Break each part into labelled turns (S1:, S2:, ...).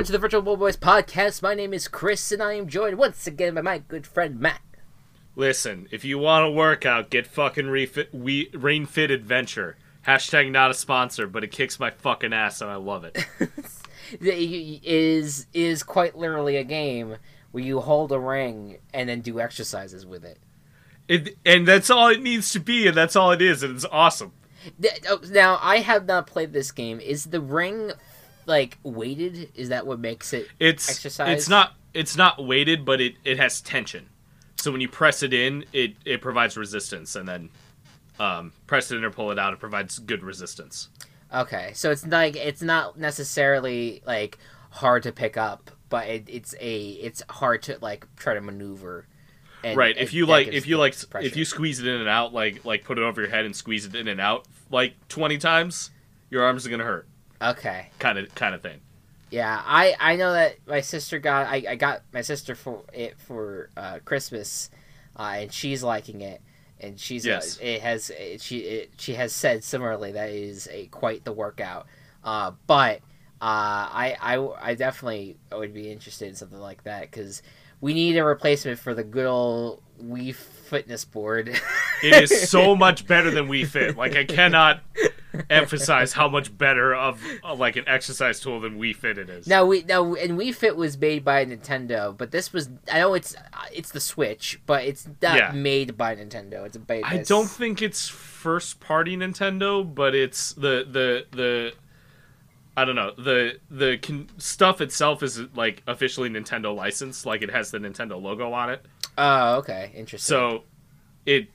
S1: Welcome everyone to the Virtual Ball Boys podcast. My name is Chris, and I am joined once again by my good friend Matt.
S2: Listen, if you want to work out, get fucking refit, we, Ring Fit Adventure. Hashtag not a sponsor, but it kicks my fucking ass, and I love it.
S1: It is is quite literally a game where you hold a ring and then do exercises with it.
S2: it. And that's all it needs to be, and that's all it is, and it's awesome.
S1: Oh, Now I have not played this game. Is the ring like weighted? Is that what makes it?
S2: It's
S1: Exercise?
S2: it's not it's not weighted, but it, it has tension. So when you press it in, it, it provides resistance, and then um, press it in or pull it out, it provides good resistance.
S1: Okay, so it's like it's not necessarily like hard to pick up, but it, it's a it's hard to like try to maneuver. And
S2: right. If you like, if you like,
S1: pressure.
S2: if you squeeze it in and out, like like put it over your head and squeeze it in and out like twenty times, your arms are gonna hurt.
S1: Okay,
S2: Kind of kind of thing.
S1: yeah, I I know that my sister got I, I got my sister for it for uh, Christmas, uh, and she's liking it, and she's
S2: Yes.
S1: uh, it has it, she it, she has said similarly that it is a quite the workout, uh, but. Uh, I, I, I definitely would be interested in something like that because we need a replacement for the good old Wii fitness board.
S2: It is so much better than Wii Fit. Like I cannot emphasize how much better of, of like an exercise tool than Wii Fit it is.
S1: now we now and Wii Fit was made by Nintendo, but this was I know it's uh, it's the Switch, but it's not
S2: Yeah.
S1: made by Nintendo. It's made.
S2: I don't think it's first party Nintendo, but it's the the the I don't know the the con- stuff itself is like officially Nintendo licensed, like it has the Nintendo logo on it.
S1: Oh, okay, interesting.
S2: So it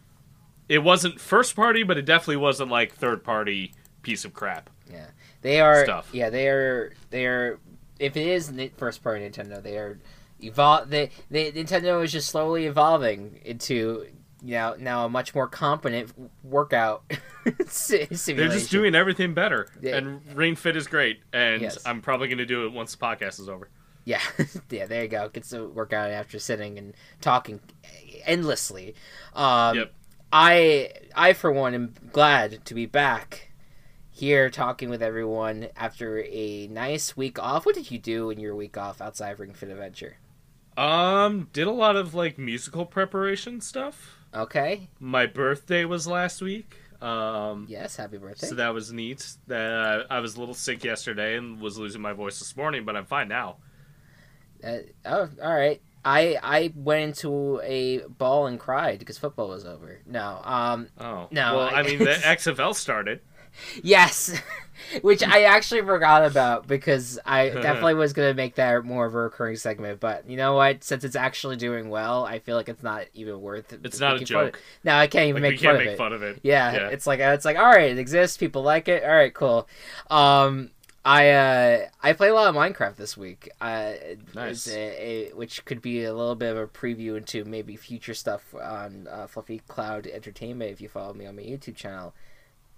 S2: it wasn't first party, but it definitely wasn't like third party piece of crap.
S1: yeah, they are.
S2: stuff.
S1: Yeah, they are. They are. If it is first party Nintendo, they are evolve. They, they Nintendo is just slowly evolving into you know now a much more competent workout simulation.
S2: They're just doing everything better,
S1: Yeah.
S2: and Ring Fit is great. And
S1: Yes.
S2: I'm probably going to do it once the podcast is over.
S1: Yeah, yeah. There you go. Gets to work out after sitting and talking endlessly. Um,
S2: Yep.
S1: I, I for one, am glad to be back here talking with everyone after a nice week off. What did you do in your week off outside of Ring Fit Adventure?
S2: Um, did a lot of like musical preparation stuff.
S1: Okay.
S2: My birthday was last week. Um,
S1: Yes. Happy birthday.
S2: so that was neat. That I was a little sick yesterday and was losing my voice this morning, but I'm fine now.
S1: Uh, oh, all right. I I went into a ball and cried because football was over. No. Um.
S2: Oh,
S1: No,
S2: Well,
S1: I-
S2: I mean, the XFL started.
S1: Yes, which I actually forgot about because I definitely was gonna make that more of a recurring segment. But you know what? Since it's actually doing well, I feel like it's not even worth. it.
S2: It's not a joke.
S1: No, I can't even
S2: Like
S1: make
S2: we
S1: fun
S2: can't
S1: of
S2: make
S1: it.
S2: fun of it.
S1: Yeah,
S2: Yeah.
S1: it's like it's like all right, it exists. People like it. All right, cool. Um, I uh I played a lot of Minecraft this week. Uh,
S2: Nice.
S1: a, a, which could be a little bit of a preview into maybe future stuff on uh, Fluffy Cloud Entertainment. If you follow me on my YouTube channel,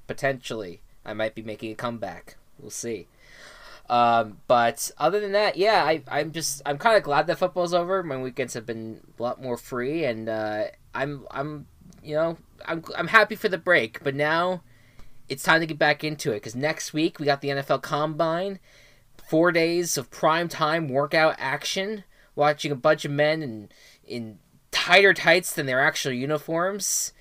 S1: potentially I might be making a comeback. We'll see. Um, but other than that, yeah, I, I'm just I'm kind of glad that football's over. My weekends have been a lot more free, and uh, I'm I'm you know I'm I'm happy for the break. But now it's time to get back into it because next week we got the NFL Combine, four days of prime time workout action, watching a bunch of men in in tighter tights than their actual uniforms,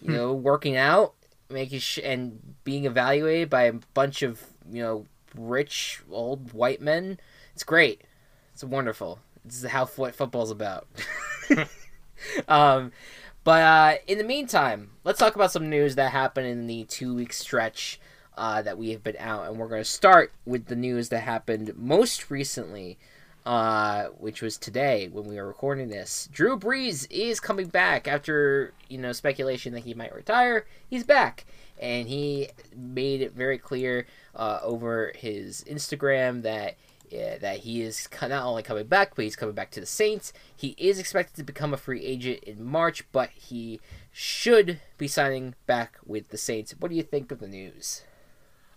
S1: you know, working out, making sh- and being evaluated by a bunch of you know rich old white men. It's great. It's wonderful. This is how what football's about. um, but uh, in the meantime, let's talk about some news that happened in the two week stretch uh, that we have been out, and we're going to start with the news that happened most recently, uh, which was today when we were recording this. Drew Brees is coming back after you know speculation that he might retire. He's back, and he made it very clear uh, over his Instagram that yeah, that he is not only coming back, but he's coming back to the Saints. He is expected to become a free agent in March, but he should be signing back with the Saints. What do you think of the news?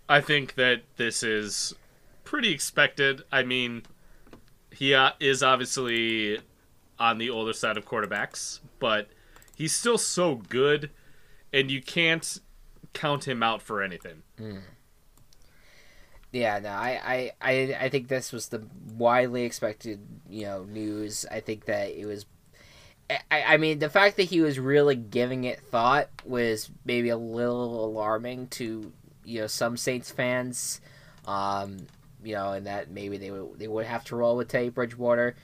S2: I think that this is pretty expected. I mean, he uh, is obviously on the older side of quarterbacks, but he's still so good, and you can't count him out for anything.
S1: Yeah, no, I, I, I, I think this was the widely expected, you know, news. I think that it was. I, I mean, the fact that he was really giving it thought was maybe a little alarming to you know some Saints fans, um, you know, and that maybe they would they would have to roll with Teddy Bridgewater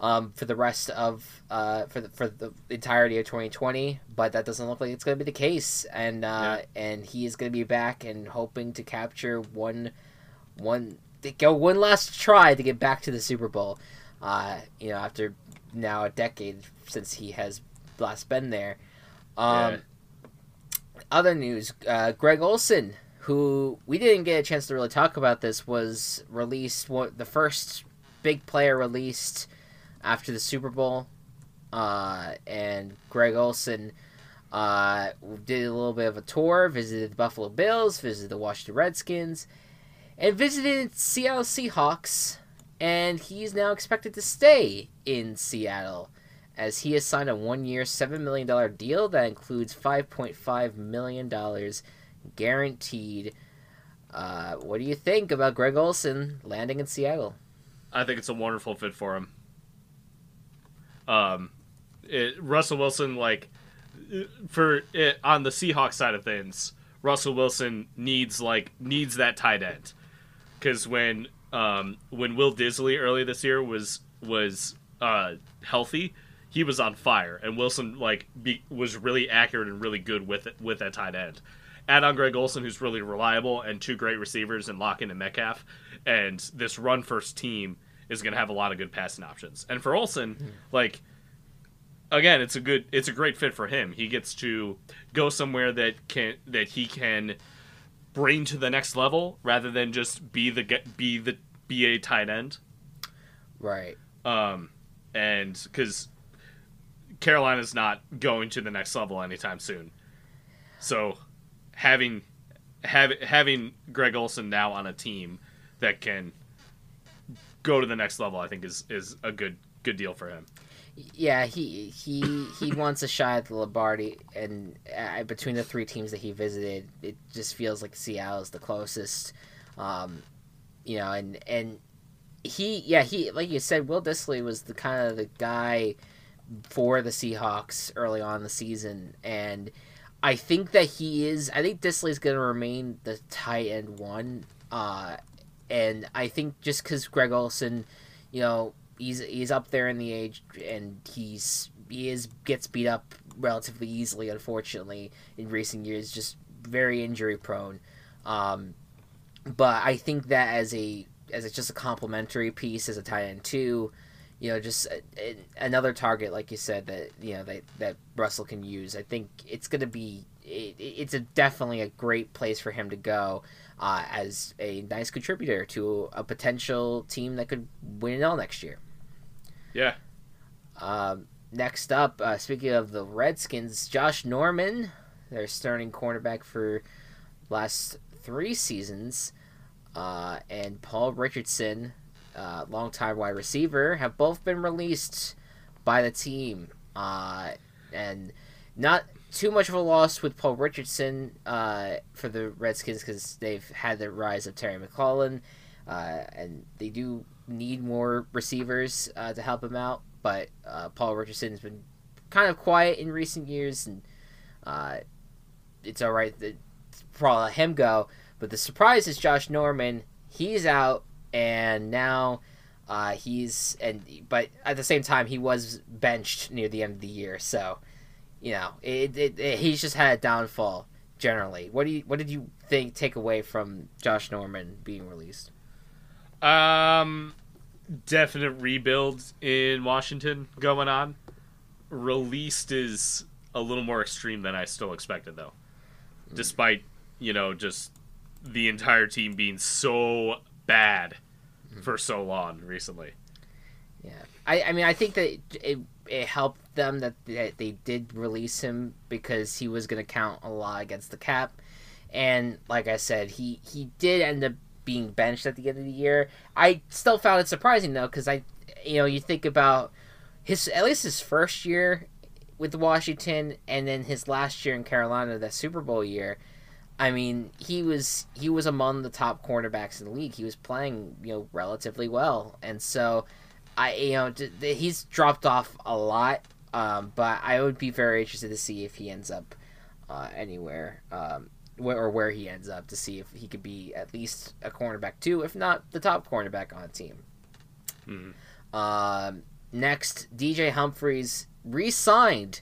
S1: um, for the rest of uh, for the for the entirety of 2020. But that doesn't look like it's going to be the case, and uh, yeah. and he is going to be back and hoping to capture one one go one last try to get back to the Super Bowl. Uh, you know, after now a decade since he has last been there. Um, yeah. Other news: uh, Greg Olsen, who we didn't get a chance to really talk about this, was released. What the first big player released after the Super Bowl, uh, and Greg Olsen uh, did a little bit of a tour, visited the Buffalo Bills, visited the Washington Redskins, and visited Seattle Seahawks. And he's now expected to stay in Seattle as he has signed a one year, $7 million deal that includes $5.5 million guaranteed. Uh, what do you think about Greg Olsen landing in Seattle?
S2: I think it's a wonderful fit for him. Um, it, Russell Wilson, like for it, on the Seahawks side of things, Russell Wilson needs like needs that tight end because when um, when Will Dissly early this year was was uh, healthy, he was on fire, and Wilson like be, was really accurate and really good with it with that tight end. Add on Greg Olsen, who's really reliable, and two great receivers in Lockett and Metcalf, and this run first team is going to have a lot of good passing options. And for Olsen, mm. like again, it's a good it's a great fit for him. He gets to go somewhere that can that he can bring to the next level rather than just be the get be the be a tight end.
S1: Right.
S2: Um and cuz Carolina's not going to the next level anytime soon. So having have, having Greg Olsen now on a team that can go to the next level, I think is is a good good deal for him.
S1: Yeah, he he he wants a shot at the Lombardi, and uh, between the three teams that he visited, it just feels like Seattle is the closest. Um, you know, and and he yeah he like you said, Will Dissly was the kind of the guy for the Seahawks early on the season, and I think that he is. I think Dissly is going to remain the tight end one. Uh, and I think just because Greg Olsen, you know, he's he's up there in the age, and he's he is gets beat up relatively easily, unfortunately, in recent years, just very injury prone. Um, but I think that as a as it's just a complementary piece as a tight end too, you know, just a, a, another target like you said that you know that that Russell can use. I think it's going to be it, it's a definitely a great place for him to go uh, as a nice contributor to a potential team that could win it all next year.
S2: Yeah.
S1: Um, next up, uh, speaking of the Redskins, Josh Norman, their starting cornerback for last three seasons, uh, and Paul Richardson, uh, longtime wide receiver, have both been released by the team. Uh, and not too much of a loss with Paul Richardson uh, for the Redskins because they've had the rise of Terry McLaurin, uh, and they do need more receivers uh, to help him out. But uh, Paul Richardson has been kind of quiet in recent years, and uh, it's all right to probably let him go. But the surprise is Josh Norman. He's out, and now. Uh, he's and but at the same time he was benched near the end of the year, so you know, it, it, it, he's just had a downfall generally. What do you what did you think take away from Josh Norman being released?
S2: Um, definite rebuild in Washington going on. Released is a little more extreme than I still expected, though. Despite you know just the entire team being so bad mm. for so long recently.
S1: Yeah, I I mean I think that it it helped them that they, they did release him because he was going to count a lot against the cap. And like I said, he, he did end up being benched at the end of the year. I still found it surprising though, because I, you know, you think about his at least his first year with Washington, and then his last year in Carolina, that Super Bowl year. I mean, he was he was among the top cornerbacks in the league. He was playing, you know, relatively well, and so I, you know, he's dropped off a lot. Um, but I would be very interested to see if he ends up uh, anywhere, um, wh- or where he ends up to see if he could be at least a cornerback too, if not the top cornerback on the team. Um, next, DJ Humphries re-signed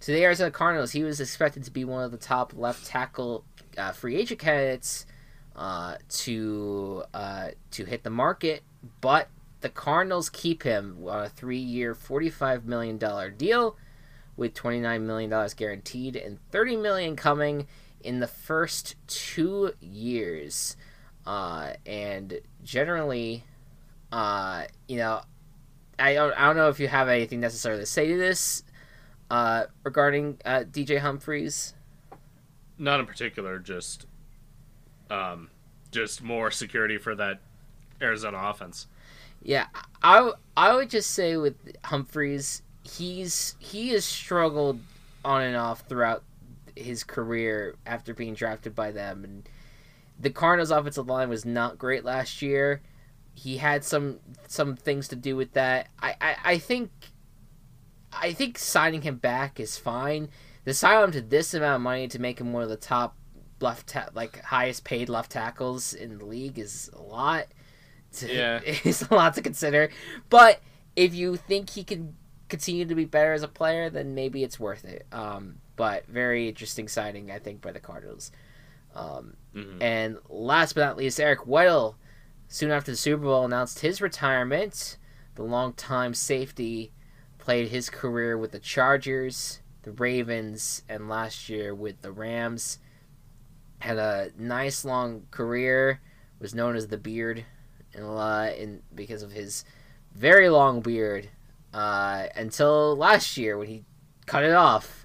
S1: to the Arizona Cardinals. He was expected to be one of the top left tackle uh, free agent candidates uh, to uh, to hit the market, but the Cardinals keep him on a three-year, forty-five million dollar deal, with twenty-nine million dollars guaranteed and thirty million coming in the first two years. Uh, and generally, uh, you know, I don't, I don't know if you have anything necessarily to say to this uh, regarding uh, DJ Humphries.
S2: Not in particular, just um, just more security for that Arizona offense.
S1: Yeah, I, I would just say with Humphries, he's he has struggled on and off throughout his career after being drafted by them, and the Cardinals' offensive line was not great last year. He had some some things to do with that. I, I, I think I think signing him back is fine. To sign him to this amount of money to make him one of the top left ta- like highest paid left tackles in the league is a lot. To,
S2: Yeah.
S1: is a lot to consider. But if you think he can continue to be better as a player, then maybe it's worth it. Um, but very interesting signing, I think, by the Cardinals. Um,
S2: Mhm.
S1: and last but not least, Eric Weddle, soon after the Super Bowl, announced his retirement. The longtime safety played his career with the Chargers, the Ravens, and last year with the Rams. Had a nice long career. Was known as the Beard, in, uh, in because of his very long beard. Uh, until last year when he cut it off,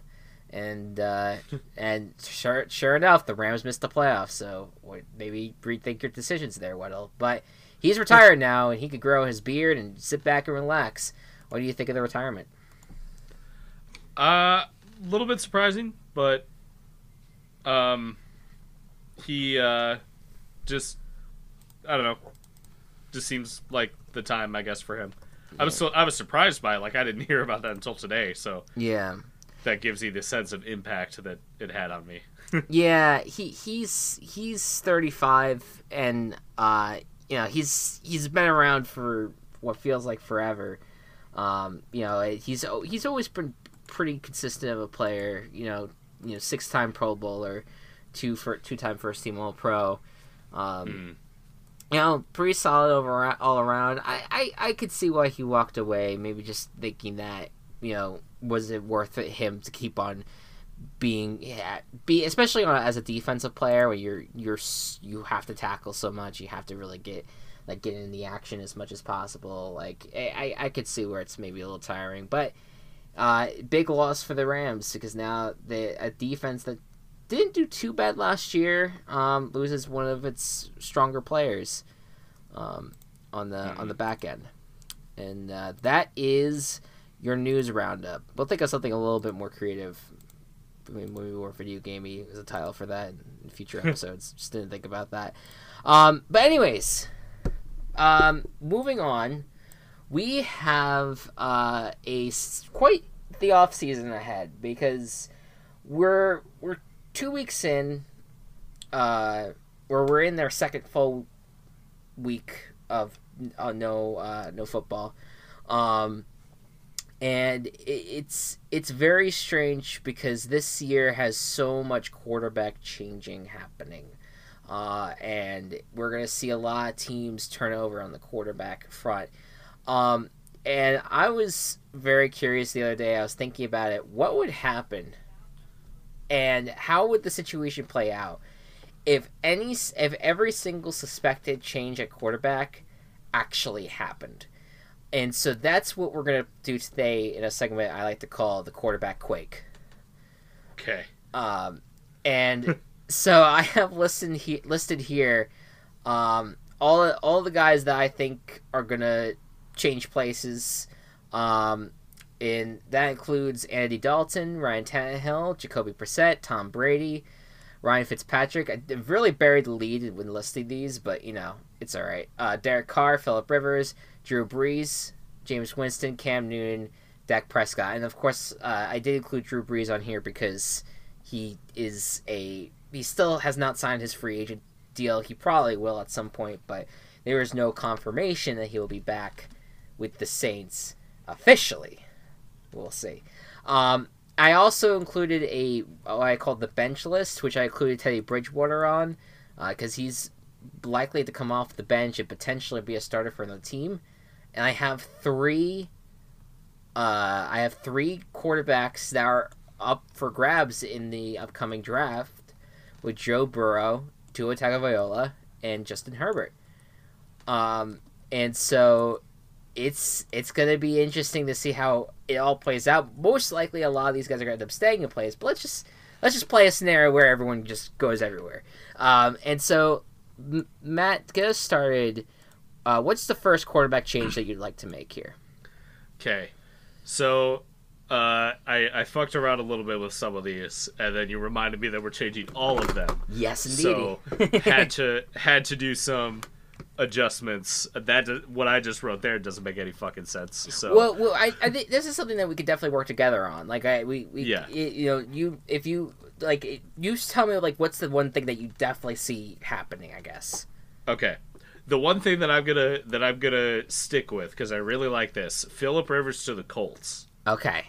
S1: and uh, and sure sure enough, the Rams missed the playoffs. So maybe rethink your decisions there, Weddle. But he's retired now, and he could grow his beard and sit back and relax. What do you think of the retirement?
S2: Uh, a little bit surprising, but um, he uh, just I don't know, just seems like the time I guess for him. I was so I was surprised by it. Like I didn't hear about that until today, so
S1: Yeah,
S2: that gives you the sense of impact that it had on me.
S1: yeah. He he's he's thirty five, and uh, you know he's he's been around for what feels like forever. Um, you know he's he's always been pretty consistent of a player. You know you know six time Pro Bowler, two for two time first team All Pro. Um,
S2: Mm.
S1: you know, pretty solid over all around. I, I, I could see why he walked away. Maybe just thinking that you know was it worth it him to keep on being yeah be especially on, as a defensive player where you're you're you have to tackle so much you have to really get like get in the action as much as possible like I I, could see where it's maybe a little tiring but uh big loss for the Rams because now the a defense that didn't do too bad last year. Um, loses one of its stronger players um, on the on the back end, and uh, that is your news roundup. We'll think of something a little bit more creative. I mean, maybe more video gamey as a title for that in future episodes. Just didn't think about that. Um, but anyways, um, moving on, we have uh, a quite the off season ahead because we're we're two weeks in, uh, where we're in their second full week of uh, no uh, no football, um, and it's it's very strange because this year has so much quarterback changing happening. Uh, and we're gonna see a lot of teams turn over on the quarterback front. Um, and I was very curious the other day. I was thinking about it. What would happen and how would the situation play out if any if every single suspected change at quarterback actually happened and so that's what we're going to do today in a segment i like to call the quarterback quake
S2: Okay.
S1: um, and so i have listed, he- listed here um, all, all the guys that i think are going to change places um, and that includes Andy Dalton, Ryan Tannehill, Jacoby Brissett, Tom Brady, Ryan Fitzpatrick. I really buried the lead when listing these, but you know it's all right. Uh, Derek Carr, Philip Rivers, Drew Brees, Jameis Winston, Cam Newton, Dak Prescott, and of course uh, I did include Drew Brees on here because he is a he still has not signed his free agent deal. He probably will at some point, but there is no confirmation that he will be back with the Saints officially. We'll see. Um, I also included a what I called the bench list, which I included Teddy Bridgewater on, because uh, he's likely to come off the bench and potentially be a starter for the team. And I have three. Uh, I have three quarterbacks that are up for grabs in the upcoming draft, with Joe Burrow, Tua Tagovailoa, and Justin Herbert. Um, and so it's it's gonna be interesting to see how it all plays out. Most likely, a lot of these guys are gonna end up staying in place, but let's just let's just play a scenario where everyone just goes everywhere. Um, and so, M- Matt, get us started. Uh, what's the first quarterback change that you'd like to make here?
S2: Okay, so uh, I I fucked around a little bit with some of these, and then you reminded me that we're changing all of them.
S1: Yes, indeed.
S2: So had to had to do some adjustments. That what I just wrote there doesn't make any fucking sense. So
S1: well, well, I, I think this is something that we could definitely work together on. Like I, we, we
S2: Yeah.
S1: y- you know, you if you like, it- you tell me like what's the one thing that you definitely see happening. I guess.
S2: Okay. The one thing that I'm gonna that I'm gonna stick with because I really like this Philip Rivers to the Colts
S1: Okay.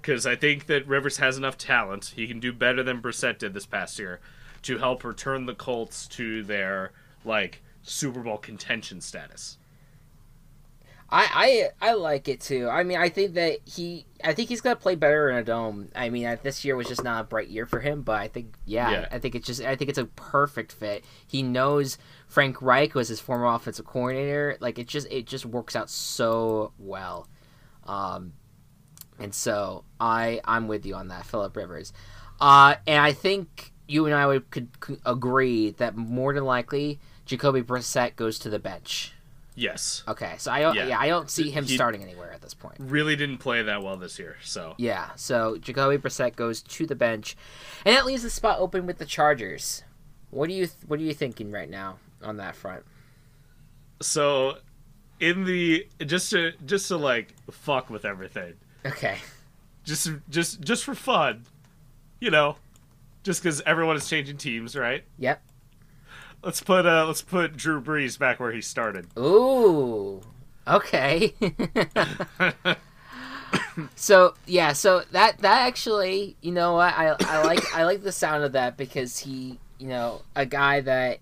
S2: because I think that Rivers has enough talent. He can do better than Brissett did this past year to help return the Colts to their like Super Bowl contention status.
S1: I, I I like it too. I mean, I think that he, I think he's gonna play better in a dome. I mean, this year was just not a bright year for him, but I think, yeah,
S2: Yeah.
S1: I think it's just, I think it's a perfect fit. He knows Frank Reich was his former offensive coordinator. Like it just, it just works out so well. Um, and so I, I'm with you on that, Philip Rivers. Uh, and I think you and I would could, could agree that more than likely Jacoby Brissett goes to the bench.
S2: Yes,
S1: Okay, so I don't. Yeah,
S2: Yeah.
S1: I don't see him
S2: He-
S1: starting anywhere at this point.
S2: really didn't play that well this year. So
S1: Yeah, so Jacoby Brissett goes to the bench, and that leaves the spot open with the Chargers. What do you What are you thinking right now on that front?
S2: so in the just to just to like fuck with everything.
S1: Okay.
S2: just just just for fun, you know, just because everyone is changing teams, right?
S1: Yep.
S2: Let's put uh let's put Drew Brees back where he started.
S1: Ooh. Okay. so yeah, so that that actually, you know what, I I like I like the sound of that because he, you know, a guy that,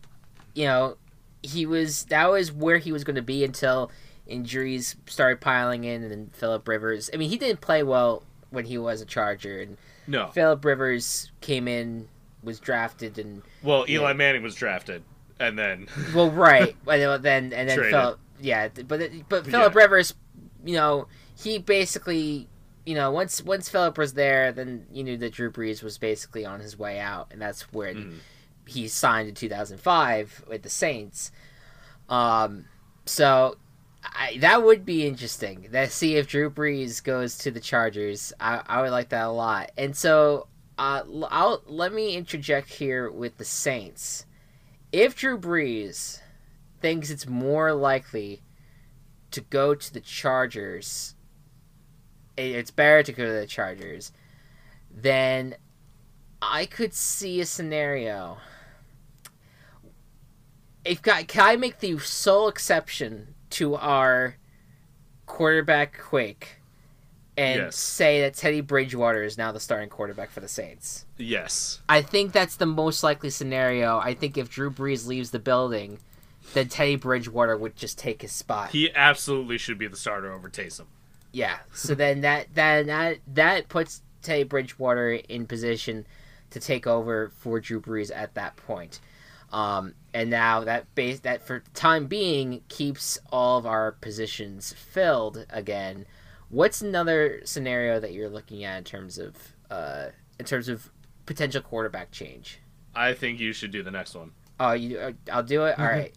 S1: you know, he was that was where he was going to be until injuries started piling in, and then Philip Rivers. I mean, he didn't play well when he was a Charger, and
S2: No,
S1: Philip Rivers came in, was drafted, and
S2: well Eli
S1: Yeah.
S2: Manning was drafted, and then
S1: well, right, and then and then. Philip, yeah, but but Philip
S2: Yeah.
S1: Rivers, you know, he basically, you know, once once Philip was there, then you knew that Drew Brees was basically on his way out, and that's when
S2: Mhm.
S1: he signed in 2005 with the Saints. Um, so I, that would be interesting. That see if Drew Brees goes to the Chargers. I, I would like that a lot. And so uh, I'll let me interject here with the Saints. If Drew Brees thinks it's more likely to go to the Chargers, it's better to go to the Chargers, then I could see a scenario. If can I make the sole exception to our quarterback quake and
S2: Yes.
S1: say that Teddy Bridgewater is now the starting quarterback for the Saints?
S2: yes,
S1: I think that's the most likely scenario. I think if Drew Brees leaves the building, then Teddy Bridgewater would just take his spot.
S2: he absolutely should be the starter over Taysom.
S1: Yeah. So then that then that that puts Teddy Bridgewater in position to take over for Drew Brees at that point. Um, and now that base that for time being keeps all of our positions filled again. What's another scenario that you're looking at in terms of uh, in terms of potential quarterback change?
S2: I think you should do the next one
S1: Oh, you uh, I'll do it. All right.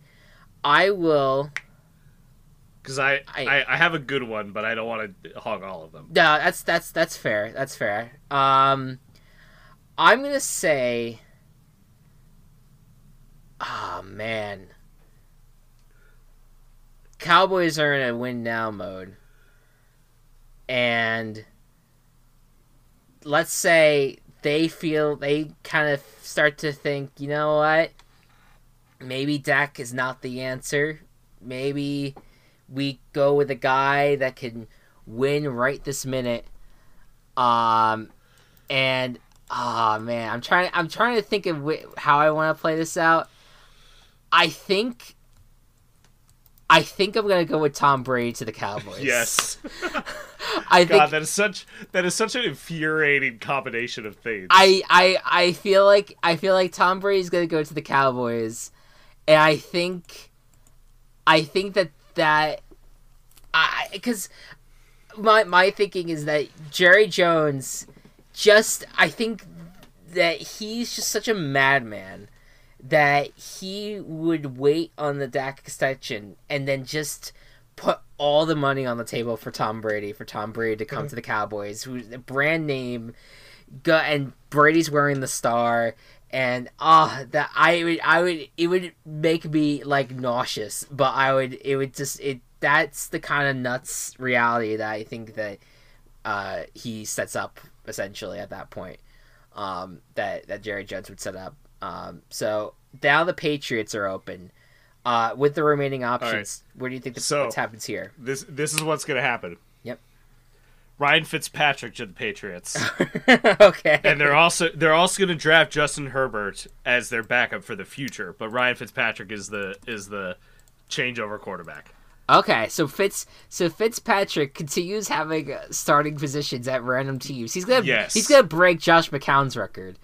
S1: I will.
S2: because I,
S1: I-
S2: I I have a good one, but I don't want to hog all of them.
S1: No, that's that's that's fair. That's fair. Um, I'm gonna say oh man. Cowboys are in a win now mode. And let's say they feel they kind of start to think, you know what? Maybe Dak is not the answer. Maybe we go with a guy that can win right this minute. Um, and oh man, I'm trying. I'm trying to think of wh- how I want to play this out. I think. I think I'm gonna go with Tom Brady to the Cowboys.
S2: Yes.
S1: I think
S2: God, that is such that is such an infuriating combination of things.
S1: I, I I feel like I feel like Tom Brady's gonna go to the Cowboys, and I think, I think that that, I because my my thinking is that Jerry Jones, just I think that he's just such a madman that he would wait on the Dak extension and then just put all the money on the table for Tom Brady for Tom Brady to come to the Cowboys, who's a brand name, go and Brady's wearing the star, and ah, that I would I would it would make me like nauseous, but I would it would just it that's the kind of nuts reality that I think that uh, he sets up essentially at that point. Um, that that Jerry Jones would set up. Um, so now the Patriots are open. Uh, with the remaining options, where do you think the,
S2: So-
S1: what happens here?
S2: this this is what's gonna happen.
S1: Yep.
S2: Ryan Fitzpatrick to the Patriots,
S1: okay.
S2: and they're also they're also gonna draft Justin Herbert as their backup for the future. But Ryan Fitzpatrick is the is the changeover quarterback.
S1: Okay, so Fitz, so Fitzpatrick continues having uh, starting positions at random teams. He's gonna,
S2: Yes.
S1: he's gonna break Josh McCown's record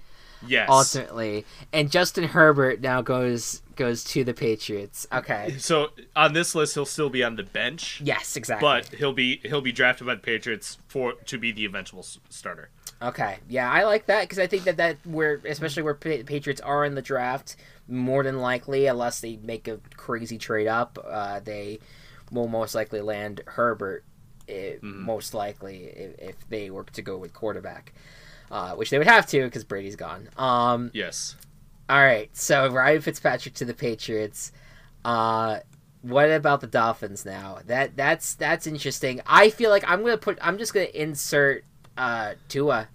S2: Yes.
S1: ultimately, and Justin Herbert now goes goes to the Patriots. Okay,
S2: So on this list, he'll still be on the bench,
S1: yes, exactly.
S2: but he'll be he'll be drafted by the Patriots for to be the eventual starter.
S1: Okay, yeah, I like that because I think that that where especially where Pa- Patriots are in the draft, more than likely, unless they make a crazy trade up, uh, they will most likely land Herbert. eh, Most likely, if, if they were to go with quarterback, uh, which they would have to because Brady's gone. Um,
S2: Yes.
S1: All right, so Ryan Fitzpatrick to the Patriots. Uh, what about the Dolphins now? That that's that's interesting. I feel like I'm gonna put. I'm just gonna insert uh, Tua.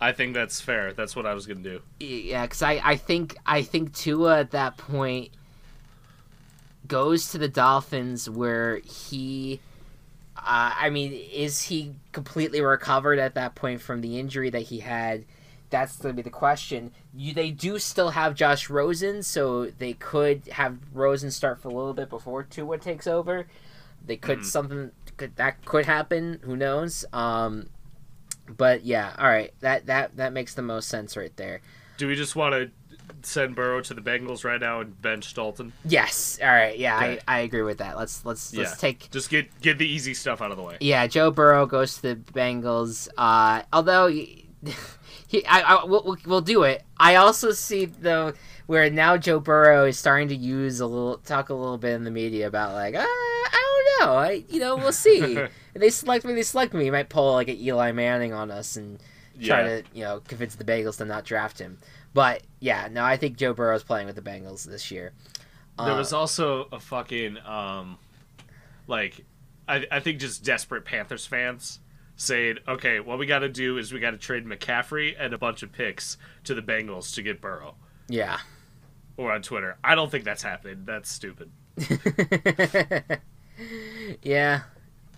S2: I think that's fair. That's what I was gonna do.
S1: Yeah, because I, I think I think Tua at that point goes to the Dolphins where he, uh, I mean, is he completely recovered at that point from the injury that he had? That's going to be the question. You, they do still have Josh Rosen, so they could have Rosen start for a little bit before Tua takes over. They could
S2: Mhm.
S1: something could, that could happen. Who knows? Um, but yeah, all right. That that that makes the most sense right there.
S2: Do we just want to send Burrow to the Bengals right now and bench Dalton?
S1: Yes. All right. Yeah,
S2: Okay.
S1: I, I agree with that. Let's let's let's
S2: Yeah.
S1: take.
S2: Just get get the easy stuff out of the way.
S1: Yeah, Joe Burrow goes to the Bengals. Uh, although he, I, I we'll, we'll- we'll do it. I also see though where now Joe Burrow is starting to use a little talk a little bit in the media about like uh, I don't know. I you know we'll see. if they select me, they select me. He might pull like an Eli Manning on us and try
S2: Yeah.
S1: to you know convince the Bengals to not draft him. But yeah, no, I think Joe Burrow is playing with the Bengals this year.
S2: There
S1: Uh,
S2: was also a fucking um, like, I I think just desperate Panthers fans saying, okay, what we got to do is we got to trade McCaffrey and a bunch of picks to the Bengals to get Burrow.
S1: yeah.
S2: Or on Twitter, I don't think that's happening. That's stupid.
S1: yeah,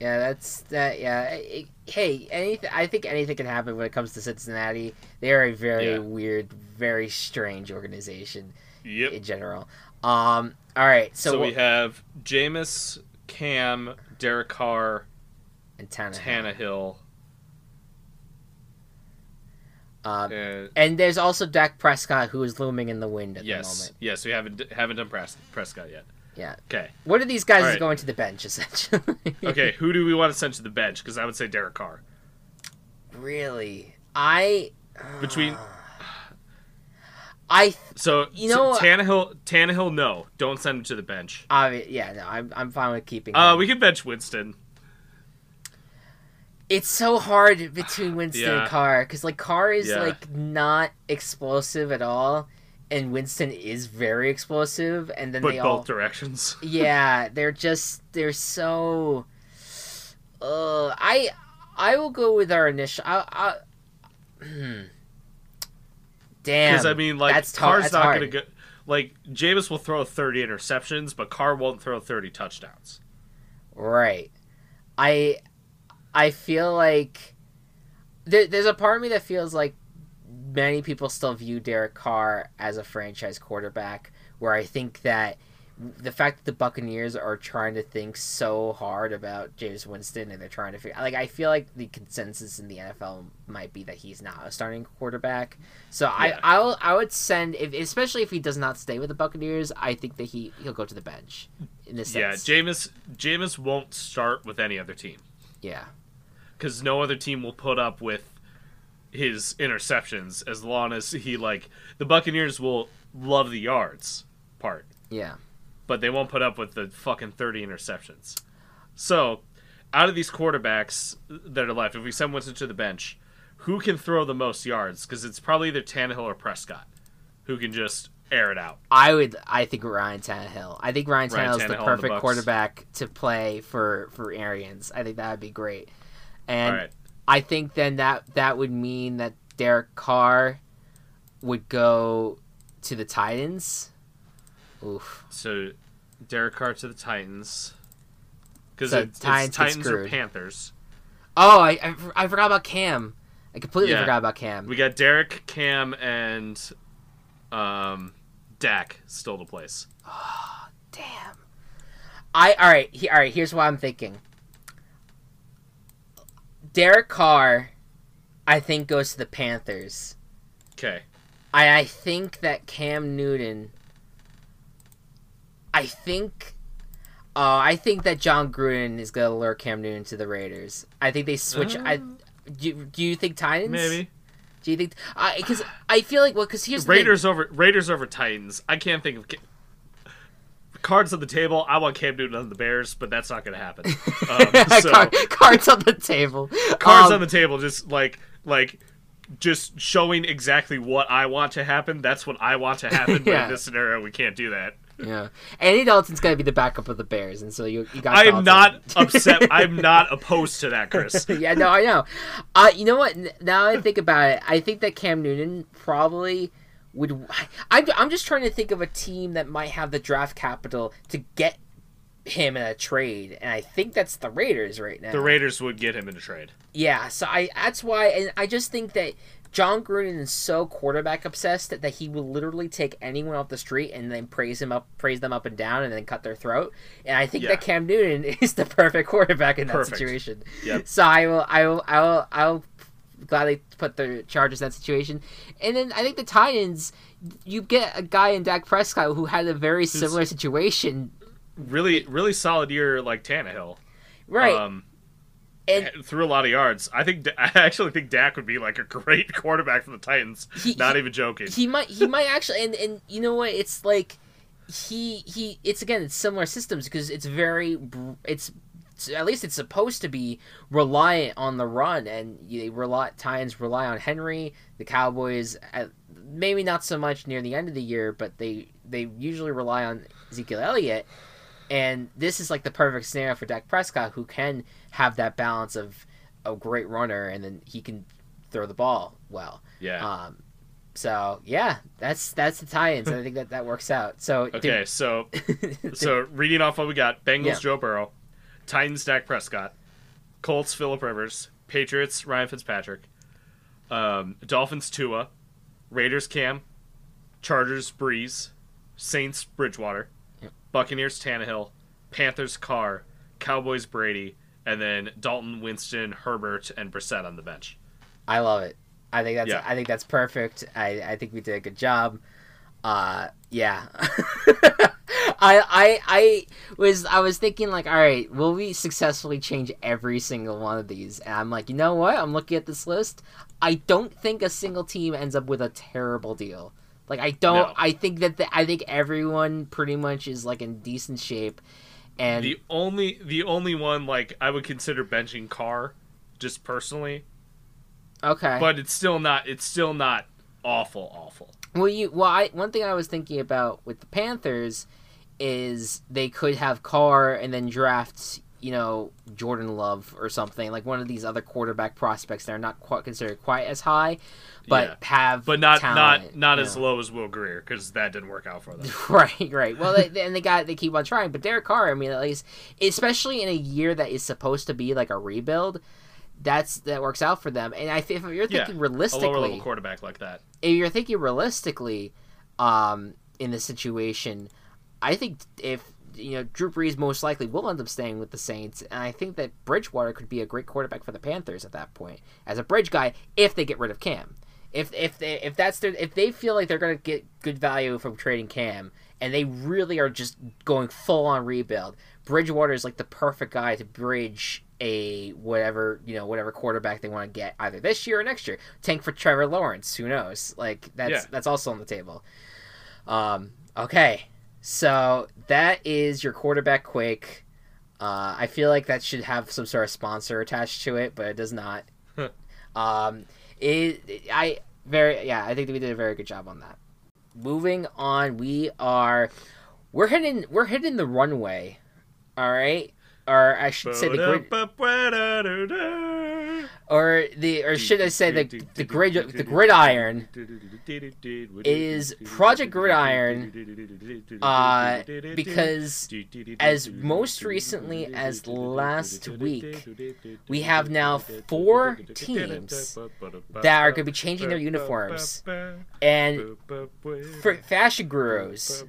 S1: yeah, that's that. Yeah, it- hey, anything. I think anything can happen when it comes to Cincinnati. They are a very
S2: Yeah.
S1: weird, very strange organization
S2: Yep.
S1: in general. Um. All right, so,
S2: So, we have Jameis, Cam, Derek Carr,
S1: and Tannehill.
S2: Tannehill,
S1: Um,
S2: and
S1: and there's also Dak Prescott, who is looming in the wind at the
S2: yes,
S1: moment.
S2: yes, we haven't haven't done Pres- Prescott yet.
S1: Yeah.
S2: Okay,
S1: What are these guys
S2: All
S1: is
S2: right.
S1: going to the bench essentially?
S2: okay. who do we want to send to the bench? Because I would say Derek Carr.
S1: really, I.
S2: Between
S1: I.
S2: so
S1: You know so
S2: Tannehill, Tannehill, no, don't send him to the bench.
S1: I yeah, no, I'm I'm fine with keeping.
S2: Uh,
S1: him.
S2: we can bench Winston.
S1: It's so hard between Winston
S2: Yeah.
S1: and Carr because like Carr is
S2: Yeah.
S1: like not explosive at all, and Winston is very explosive, and then
S2: but
S1: they
S2: both
S1: all
S2: directions.
S1: yeah, they're just they're so. Uh, I I will go with our initial. I, I, hmm. Damn.
S2: Because I mean, like
S1: that's
S2: Carr's
S1: that's
S2: not
S1: hard.
S2: to go. Like Jameis will throw 30 interceptions, but Carr won't throw 30 touchdowns.
S1: Right. I I feel like there, there's a part of me that feels like many people still view Derek Carr as a franchise quarterback, where I think that the fact that the Buccaneers are trying to think so hard about Jameis Winston and they're trying to figure like I feel like the consensus in the NFL might be that he's not a starting quarterback. So
S2: Yeah.
S1: I I'll, I would send if especially if he does not stay with the Buccaneers, I think that he he'll go to the bench in this
S2: Yeah,
S1: sense.
S2: Jameis Jameis won't start with any other team
S1: yeah.
S2: Because no other team will put up with his interceptions as long as he like the Buccaneers will love the yards part,
S1: Yeah.
S2: but they won't put up with the fucking 30 interceptions. So, out of these quarterbacks that are left, if we send Winston to the bench, who can throw the most yards? Because it's probably either Tannehill or Prescott who can just air it out.
S1: I would. I think Ryan Tannehill. I think Ryan
S2: Ryan
S1: Tannehill is the
S2: and the
S1: perfect quarterback to play for for Arians. I think that would be great. And
S2: right.
S1: I think then that that would mean that Derek Carr would go to the Titans. Oof.
S2: So, Derek Carr to the Titans. Because
S1: So
S2: it's,
S1: Titans
S2: it's Titans or. Panthers.
S1: Oh, I, I I forgot about Cam. I completely
S2: Yeah.
S1: forgot about Cam.
S2: We got Derek, Cam, and um, Dak still to place.
S1: Oh, damn. I all right. He, all right. Here's what I'm thinking. Derek Carr, I think goes to the Panthers.
S2: Okay.
S1: I I think that Cam Newton. I think. Uh, I think that Jon Gruden is gonna lure Cam Newton to the Raiders. I think they switch. I do. You, do you think Titans?
S2: Maybe
S1: Do you think? I? Because I feel like well, because here's.
S2: Raiders over Raiders over Titans. I can't think of. Ca- Cards on the table. I want Cam Newton on the Bears, but that's not going to happen. Um, so,
S1: Car- cards on the table.
S2: cards
S1: Um,
S2: on the table, just like like just showing exactly what I want to happen. That's what I want to happen. But
S1: Yeah.
S2: in this scenario, we can't do that.
S1: Yeah, Andy Dalton's gonna be the backup of the Bears, and so you, you got.
S2: I am
S1: Dalton.
S2: not upset. I'm not opposed to that, Chris.
S1: yeah, no, I know. Uh, you know what? Now I think about it, I think that Cam Newton probably would. I, I'm just trying to think of a team that might have the draft capital to get him in a trade, and I think that's the Raiders right now.
S2: The Raiders would get him in a trade.
S1: Yeah, so I that's why, and I just think that Jon Gruden is so quarterback obsessed that, that he will literally take anyone off the street and then praise him up, praise them up and down, and then cut their throat. And I think
S2: Yeah.
S1: that Cam Newton is the perfect quarterback in that
S2: Perfect.
S1: situation.
S2: Yep.
S1: So I will, I will, I will, I will gladly put the Chargers in that situation. And then I think the Titans, you get a guy in Dak Prescott who had a very similar situation,
S2: Really, really solid year like Tannehill.
S1: right?
S2: Um,
S1: and
S2: threw a lot of yards. I think I actually think Dak would be like a great quarterback for the Titans.
S1: He-
S2: Not
S1: he-
S2: even joking.
S1: he might he might actually and and you know what it's like he he it's again it's similar systems because it's very it's at least it's supposed to be reliant on the run and they rely Titans rely on Henry the Cowboys uh maybe not so much near the end of the year but they they usually rely on Ezekiel Elliott and this is like the perfect scenario for Dak Prescott who can have that balance of a great runner and then he can throw the ball well
S2: yeah.
S1: um, so yeah, that's that's the tie-ins. and I think that that works out. So
S2: okay, so so reading off what we got: Bengals
S1: Yeah.
S2: Joe Burrow, Titans Dak Prescott, Colts Philip Rivers, Patriots Ryan Fitzpatrick, um, Dolphins Tua, Raiders Cam, Chargers Brees, Saints Bridgewater, Buccaneers Tannehill, Panthers Carr, Cowboys Brady, and then Dalton Winston Herbert and Brissett on the bench.
S1: I love it. I think that's
S2: Yeah.
S1: I think that's perfect. I, I think we did a good job. Uh, yeah. I I I was I was thinking like, all right, will we successfully change every single one of these? And I'm like, you know what? I'm looking at this list. I don't think a single team ends up with a terrible deal. Like I don't.
S2: No.
S1: I think that the, I think everyone pretty much is like in decent shape. And
S2: The only the only one like I would consider benching Carr, just personally,
S1: okay,
S2: but it's still not it's still not awful awful.
S1: Well, you well, I one thing I was thinking about with the Panthers is they could have Carr and then draft you know Jordan Love or something like one of these other quarterback prospects that are not quite considered quite as high, but
S2: Yeah.
S1: have
S2: But not
S1: talent,
S2: not not as
S1: know.
S2: low as Will Grier because that didn't work out for them.
S1: Right, right. Well, they, and they got they keep on trying, but Derek Carr, I mean, at least, especially in a year that is supposed to be like a rebuild, that's that works out for them. And I, if you're
S2: Yeah,
S1: thinking
S2: a lower
S1: realistically,
S2: level quarterback like that.
S1: if you're thinking realistically, um, in the situation, I think if you know Drew Brees most likely will end up staying with the Saints, and I think that Bridgewater could be a great quarterback for the Panthers at that point as a bridge guy if they get rid of Cam. If if they if that's their if they feel like they're gonna get good value from trading Cam and they really are just going full on rebuild, Bridgewater is like the perfect guy to bridge a whatever you know whatever quarterback they want to get either this year or next year. Tank for Trevor Lawrence, who knows? Like that's
S2: Yeah.
S1: that's also on the table. Um, okay, so that is your quarterback quake. Uh, I feel like that should have some sort of sponsor attached to it, but it does not. um, it, I very yeah, I think that we did a very good job on that. Moving on, we are we're hitting we're hitting the runway. All right, or I should say the grid, or the or should I say the the grid the gridiron is Project Gridiron, uh, because as most recently as last week, we have now four teams that are going to be changing their uniforms. And for fashion gurus,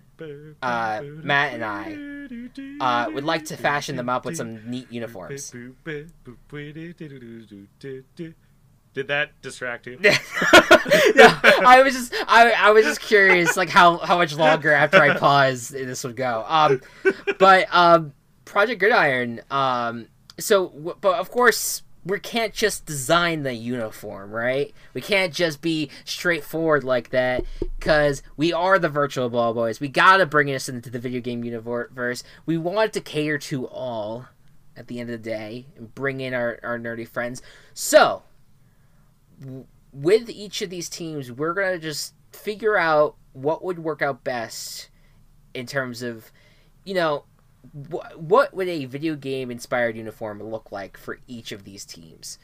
S1: uh, Matt and I, uh, would like to fashion them up with some neat uniforms.
S2: Did that distract you?
S1: no, I was just I, I was just curious like how, how much longer after I pause this would go. Um, but um, Project Gridiron. Um, so but of course we can't just design the uniform, right? We can't just be straightforward like that because we are the virtual ball boys. We gotta bring us into the video game universe. We want to cater to all at the end of the day and bring in our, our nerdy friends. So w- with each of these teams, we're gonna just figure out what would work out best in terms of, you know, wh- what would a video game inspired uniform look like for each of these teams.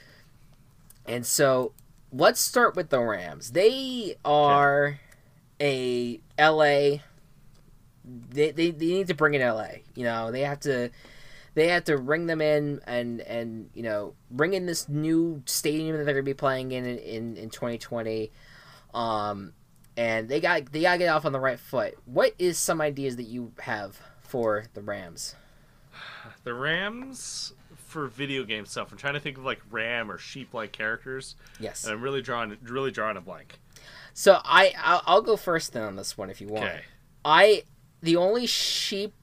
S1: And so, let's start with the Rams. They are a LA. They, they, they need to bring in LA. You know, they have to they have to bring them in and and you know bring in this new stadium that they're gonna be playing in in in 2020 um and they got they gotta get off on the right foot what is some ideas that you have for the rams
S2: The Rams for video game stuff. I'm trying to think of like ram or sheep like characters,
S1: yes
S2: and I'm really drawing really drawing a blank.
S1: so i I'll, I'll go first then on this one if you want
S2: Okay.
S1: i the only sheep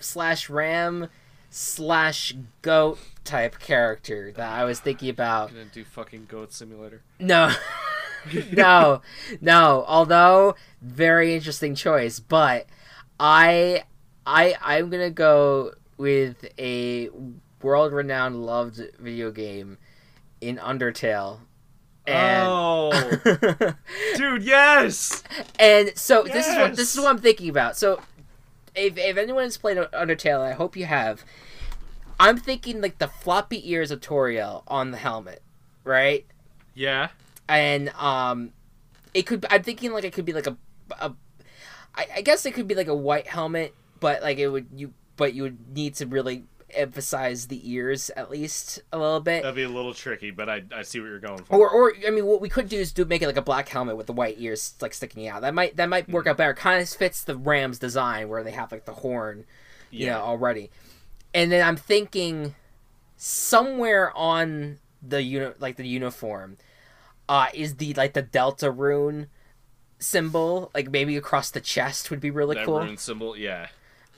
S1: slash ram slash goat type character that i was thinking about
S2: gonna do fucking goat simulator.
S1: No. no. No. Although very interesting choice, but I I I'm going to go with a world-renowned loved video game in Undertale. And
S2: Oh, dude, yes.
S1: and so this is what this is what I'm thinking about. So if if anyone has played Undertale, I hope you have. I'm thinking like the floppy ears of Toriel on the helmet, right?
S2: Yeah.
S1: and um it could i'm thinking like it could be like a, a I, I guess it could be like a white helmet but like it would you but you would need to really emphasize the ears at least a little bit
S2: That'd be a little tricky, but I, I see what you're going for.
S1: or, or I mean, what we could do is do make it like a black helmet with the white ears like sticking out. That might that might work out better. Kind of fits the Rams design where they have like the horn, you know, already. And then I'm thinking somewhere on the uni- like the uniform, uh, is the like the Deltarune symbol, like maybe across the chest would be really
S2: that
S1: cool.
S2: rune symbol, yeah.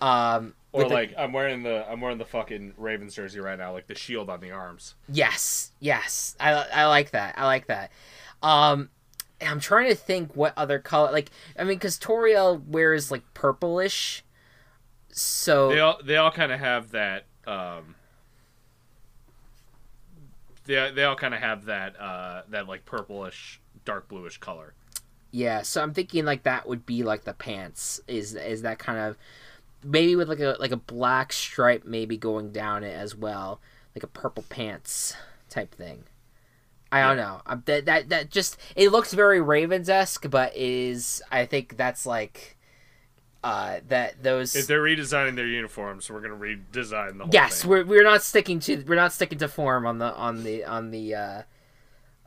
S1: Um,
S2: Or
S1: with the-
S2: like I'm wearing the I'm wearing the fucking Ravens jersey right now, like the shield on the arms.
S1: Yes, yes, I, I like that. I like that. Um, I'm trying to think what other color. Like, I mean, because Toriel wears like purplish, so
S2: They all they all kind of have that. Um, they they all kind of have that uh, that like purplish, dark bluish color.
S1: Yeah, so I'm thinking like that would be like the pants. Is is that kind of maybe with like a like a black stripe maybe going down it as well, like a purple pants type thing. I don't know. Um, that that that just it looks very Ravens esque, but is I think that's like uh that those
S2: If they're redesigning their uniforms, we're gonna redesign the whole
S1: yes
S2: thing.
S1: we're we're not sticking to we're not sticking to form on the on the on the uh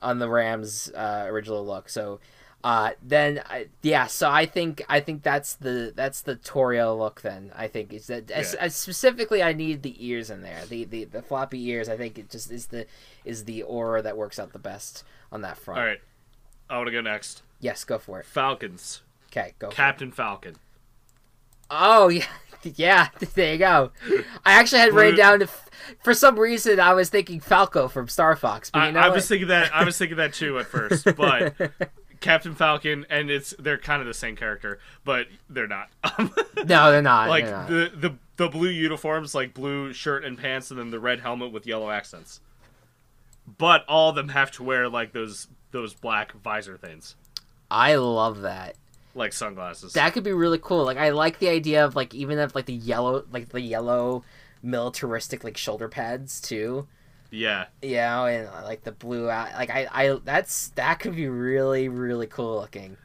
S1: on the Rams uh original look. So uh then I, yeah, so I think I think that's the that's the Toriel look then. I think is that
S2: Yeah.
S1: as specifically I need the ears in there. The, the the floppy ears I think it just is the is the aura that works out the best on that front.
S2: All right, I want to go next.
S1: Yes, go for it.
S2: Falcons,
S1: Okay, go. For it.
S2: Captain Falcon.
S1: Oh yeah, yeah. There you go. I actually had written down to, for some reason I was thinking Falco from Star Fox, but
S2: I,
S1: you know
S2: I was thinking that. I was thinking that too at first, but Captain Falcon, and it's they're kind of the same character, but they're not.
S1: no, they're not.
S2: like
S1: they're not.
S2: the the the blue uniforms, like blue shirt and pants, and then the red helmet with yellow accents. But all of them have to wear like those those black visor things,
S1: I love that.
S2: like sunglasses.
S1: That could be really cool. Like I like the idea of like even if like the yellow, like the yellow militaristic like shoulder pads too.
S2: Yeah,
S1: You know, and uh, like the blue out. Like I, I that's that could be really really cool looking.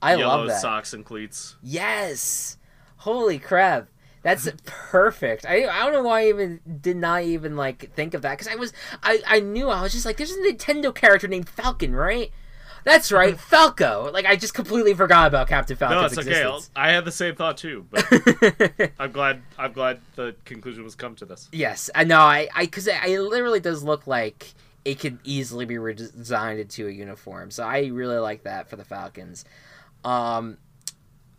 S1: I
S2: yellow
S1: love that.
S2: socks and cleats.
S1: Yes. Holy crap. That's perfect. I, I don't know why I even did not even like think of that because I was I, I knew I was just like there's a Nintendo character named Falcon right that's right Falco like I just completely forgot about Captain
S2: No,
S1: Falcon's
S2: it's okay. I'll-
S1: existence.
S2: I had the same thought too, but I'm glad. I'm glad the conclusion was come to this.
S1: yes I know I I because it, it literally does look like it could easily be redesigned into a uniform so I really like that for the Falcons. Um,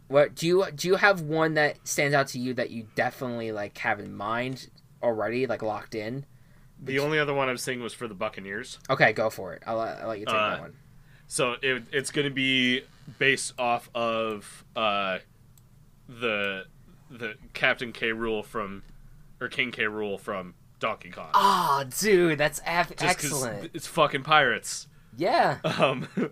S1: what do you do? You have one that stands out to you that you definitely like have in mind already, like locked in?
S2: The only other one I was thinking was for the Buccaneers.
S1: Okay, go for it. I'll, let- I'll let you take
S2: Uh,
S1: that one.
S2: So it, it's going to be based off of uh, the the Captain K. Rool from or King K. Rool from Donkey Kong.
S1: Oh, dude, that's af- excellent.
S2: It's fucking pirates.
S1: Yeah.
S2: Um,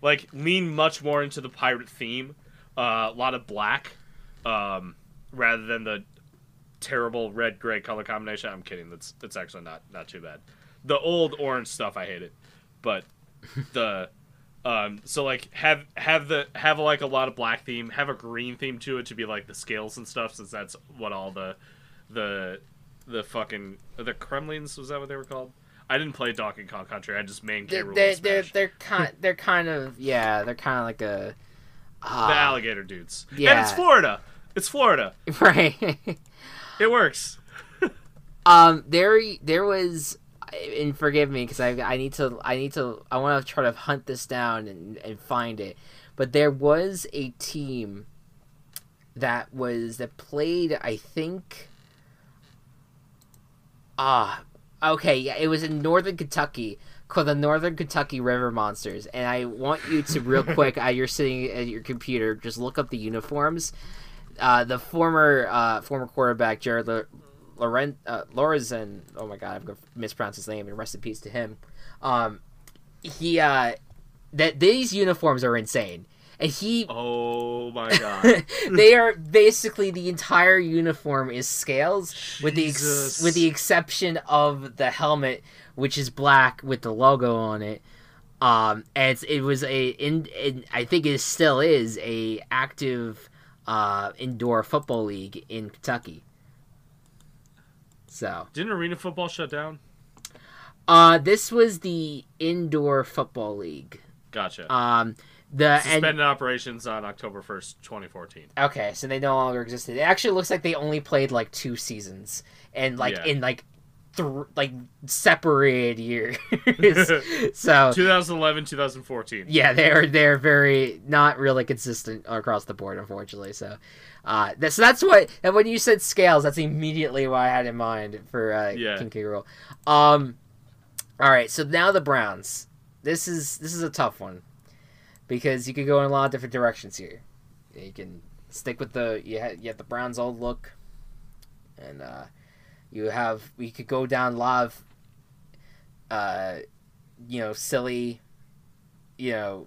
S2: like lean much more into the pirate theme. Uh, a lot of black, um, rather than the terrible red gray color combination. I'm kidding. That's that's actually not not too bad. The old orange stuff I hate it, but the um so like have have the have like a lot of black theme have a green theme to it to be like the scales and stuff since that's what all the the the fucking the Kremlings was that what they were called? I didn't play Donkey Kong Country I just main K
S1: They're
S2: rule
S1: they're, they're they're kind they're kind of yeah they're kind of like a
S2: the
S1: ah,
S2: alligator dudes.
S1: Yeah, and
S2: it's Florida! It's Florida!
S1: Right.
S2: it works.
S1: Um, there, there was, and forgive me because I, I need to, I need to, I want to try to hunt this down and, and find it. But there was a team that was that played, I think. Ah, okay, yeah, it was in northern Kentucky called the Northern Kentucky River Monsters, and I want you to real quick, uh, you're sitting at your computer, just look up the uniforms. Uh, the former uh, former quarterback Jared Loren uh, Lorenzen, oh my god, I'm gonna mispronounce his name, and rest in peace to him. Um, he uh, that these uniforms are insane, and he
S2: oh my god.
S1: They are basically the entire uniform is scales with the ex- with the exception of the helmet which is black with the logo on it. Um and it was a in, in I think it still is a active uh indoor football league in Kentucky so.
S2: Didn't arena football shut down?
S1: Uh this was the indoor football league.
S2: Gotcha.
S1: Um the and
S2: suspended operations on October 1st 2014
S1: Okay, so they no longer existed. It actually looks like they only played like two seasons, and like
S2: Yeah.
S1: in like, th- like separated years. so
S2: 2011 2014
S1: yeah, they're they're very not really consistent across the board, unfortunately. So, uh, that's that's what. And when you said scales, that's immediately what I had in mind for uh,
S2: Yeah.
S1: King K. Rool. Um, all right, so now the Browns. This is this is a tough one because you could go in a lot of different directions here. You can stick with the you have, you have the Browns old look, and uh, you have we could go down a lot of uh, you know silly, you know,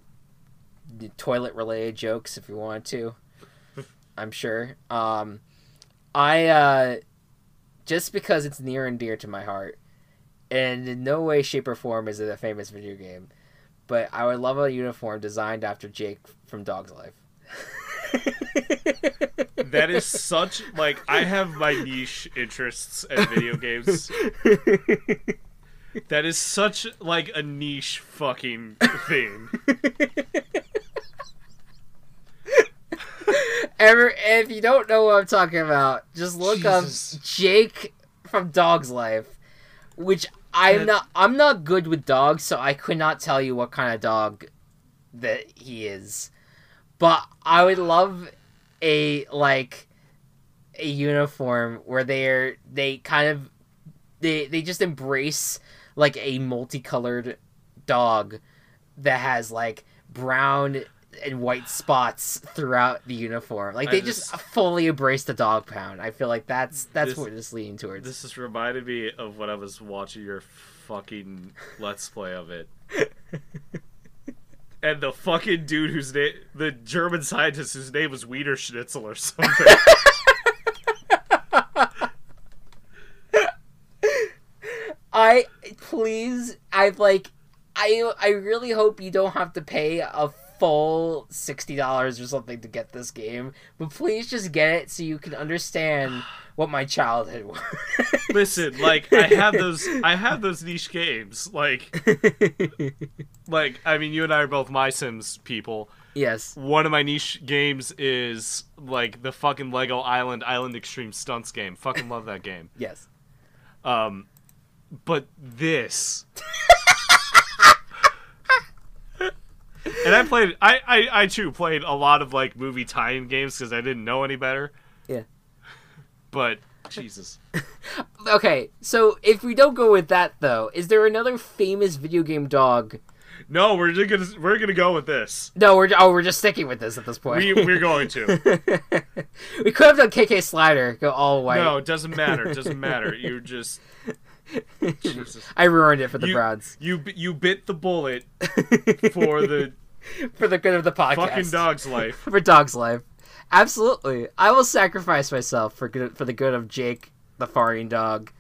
S1: toilet related jokes if you wanted to. I'm sure. Um, I uh, just because it's near and dear to my heart, and in no way, shape, or form is it a famous video game, but I would love a uniform designed after Jake from Dog's Life.
S2: That is such like I have my niche interests in video games. That is such like a niche fucking thing.
S1: Ever, if you don't know what I'm talking about, just look
S2: Jesus.
S1: up Jake from Dog's Life, which I'm
S2: That-
S1: not. I'm not good with dogs, so I could not tell you what kind of dog that he is. But I would love a like a uniform where they're they kind of they they just embrace like a multicolored dog that has like brown and white spots throughout the uniform. Like they just,
S2: just-
S1: fully embrace the dog pound. I feel like that's that's
S2: This-
S1: what it's leaning towards.
S2: This has reminded me of when I was watching your fucking let's play of it. And the fucking dude whose name, the German scientist whose name was Wiener Schnitzel or something.
S1: I please I've like I I really hope you don't have to pay a full sixty dollars or something to get this game, but please just get it so you can understand what my childhood was.
S2: Listen, like I have those, I have those niche games. Like, like I mean, you and I are both MySims people.
S1: yes.
S2: One of my niche games is like the fucking Lego Island Island Extreme Stunts game. Fucking love that game.
S1: Yes.
S2: Um, but this. and I played. I, I I too played a lot of like movie tie-in games because I didn't know any better.
S1: Yeah.
S2: But Jesus.
S1: Okay, so if we don't go with that though, is there another famous video game dog?
S2: No, we're just gonna we're gonna go with this.
S1: No, we're oh we're just sticking with this at this point.
S2: We we're going to.
S1: we could have done KK Slider, go all white.
S2: No, it doesn't matter. It doesn't matter. You're just.
S1: I ruined it for the
S2: you,
S1: Browns
S2: You you bit the bullet for the
S1: for the good of the podcast.
S2: fucking dog's life.
S1: for dog's life. Absolutely, I will sacrifice myself for good for the good of Jake, the foreign dog,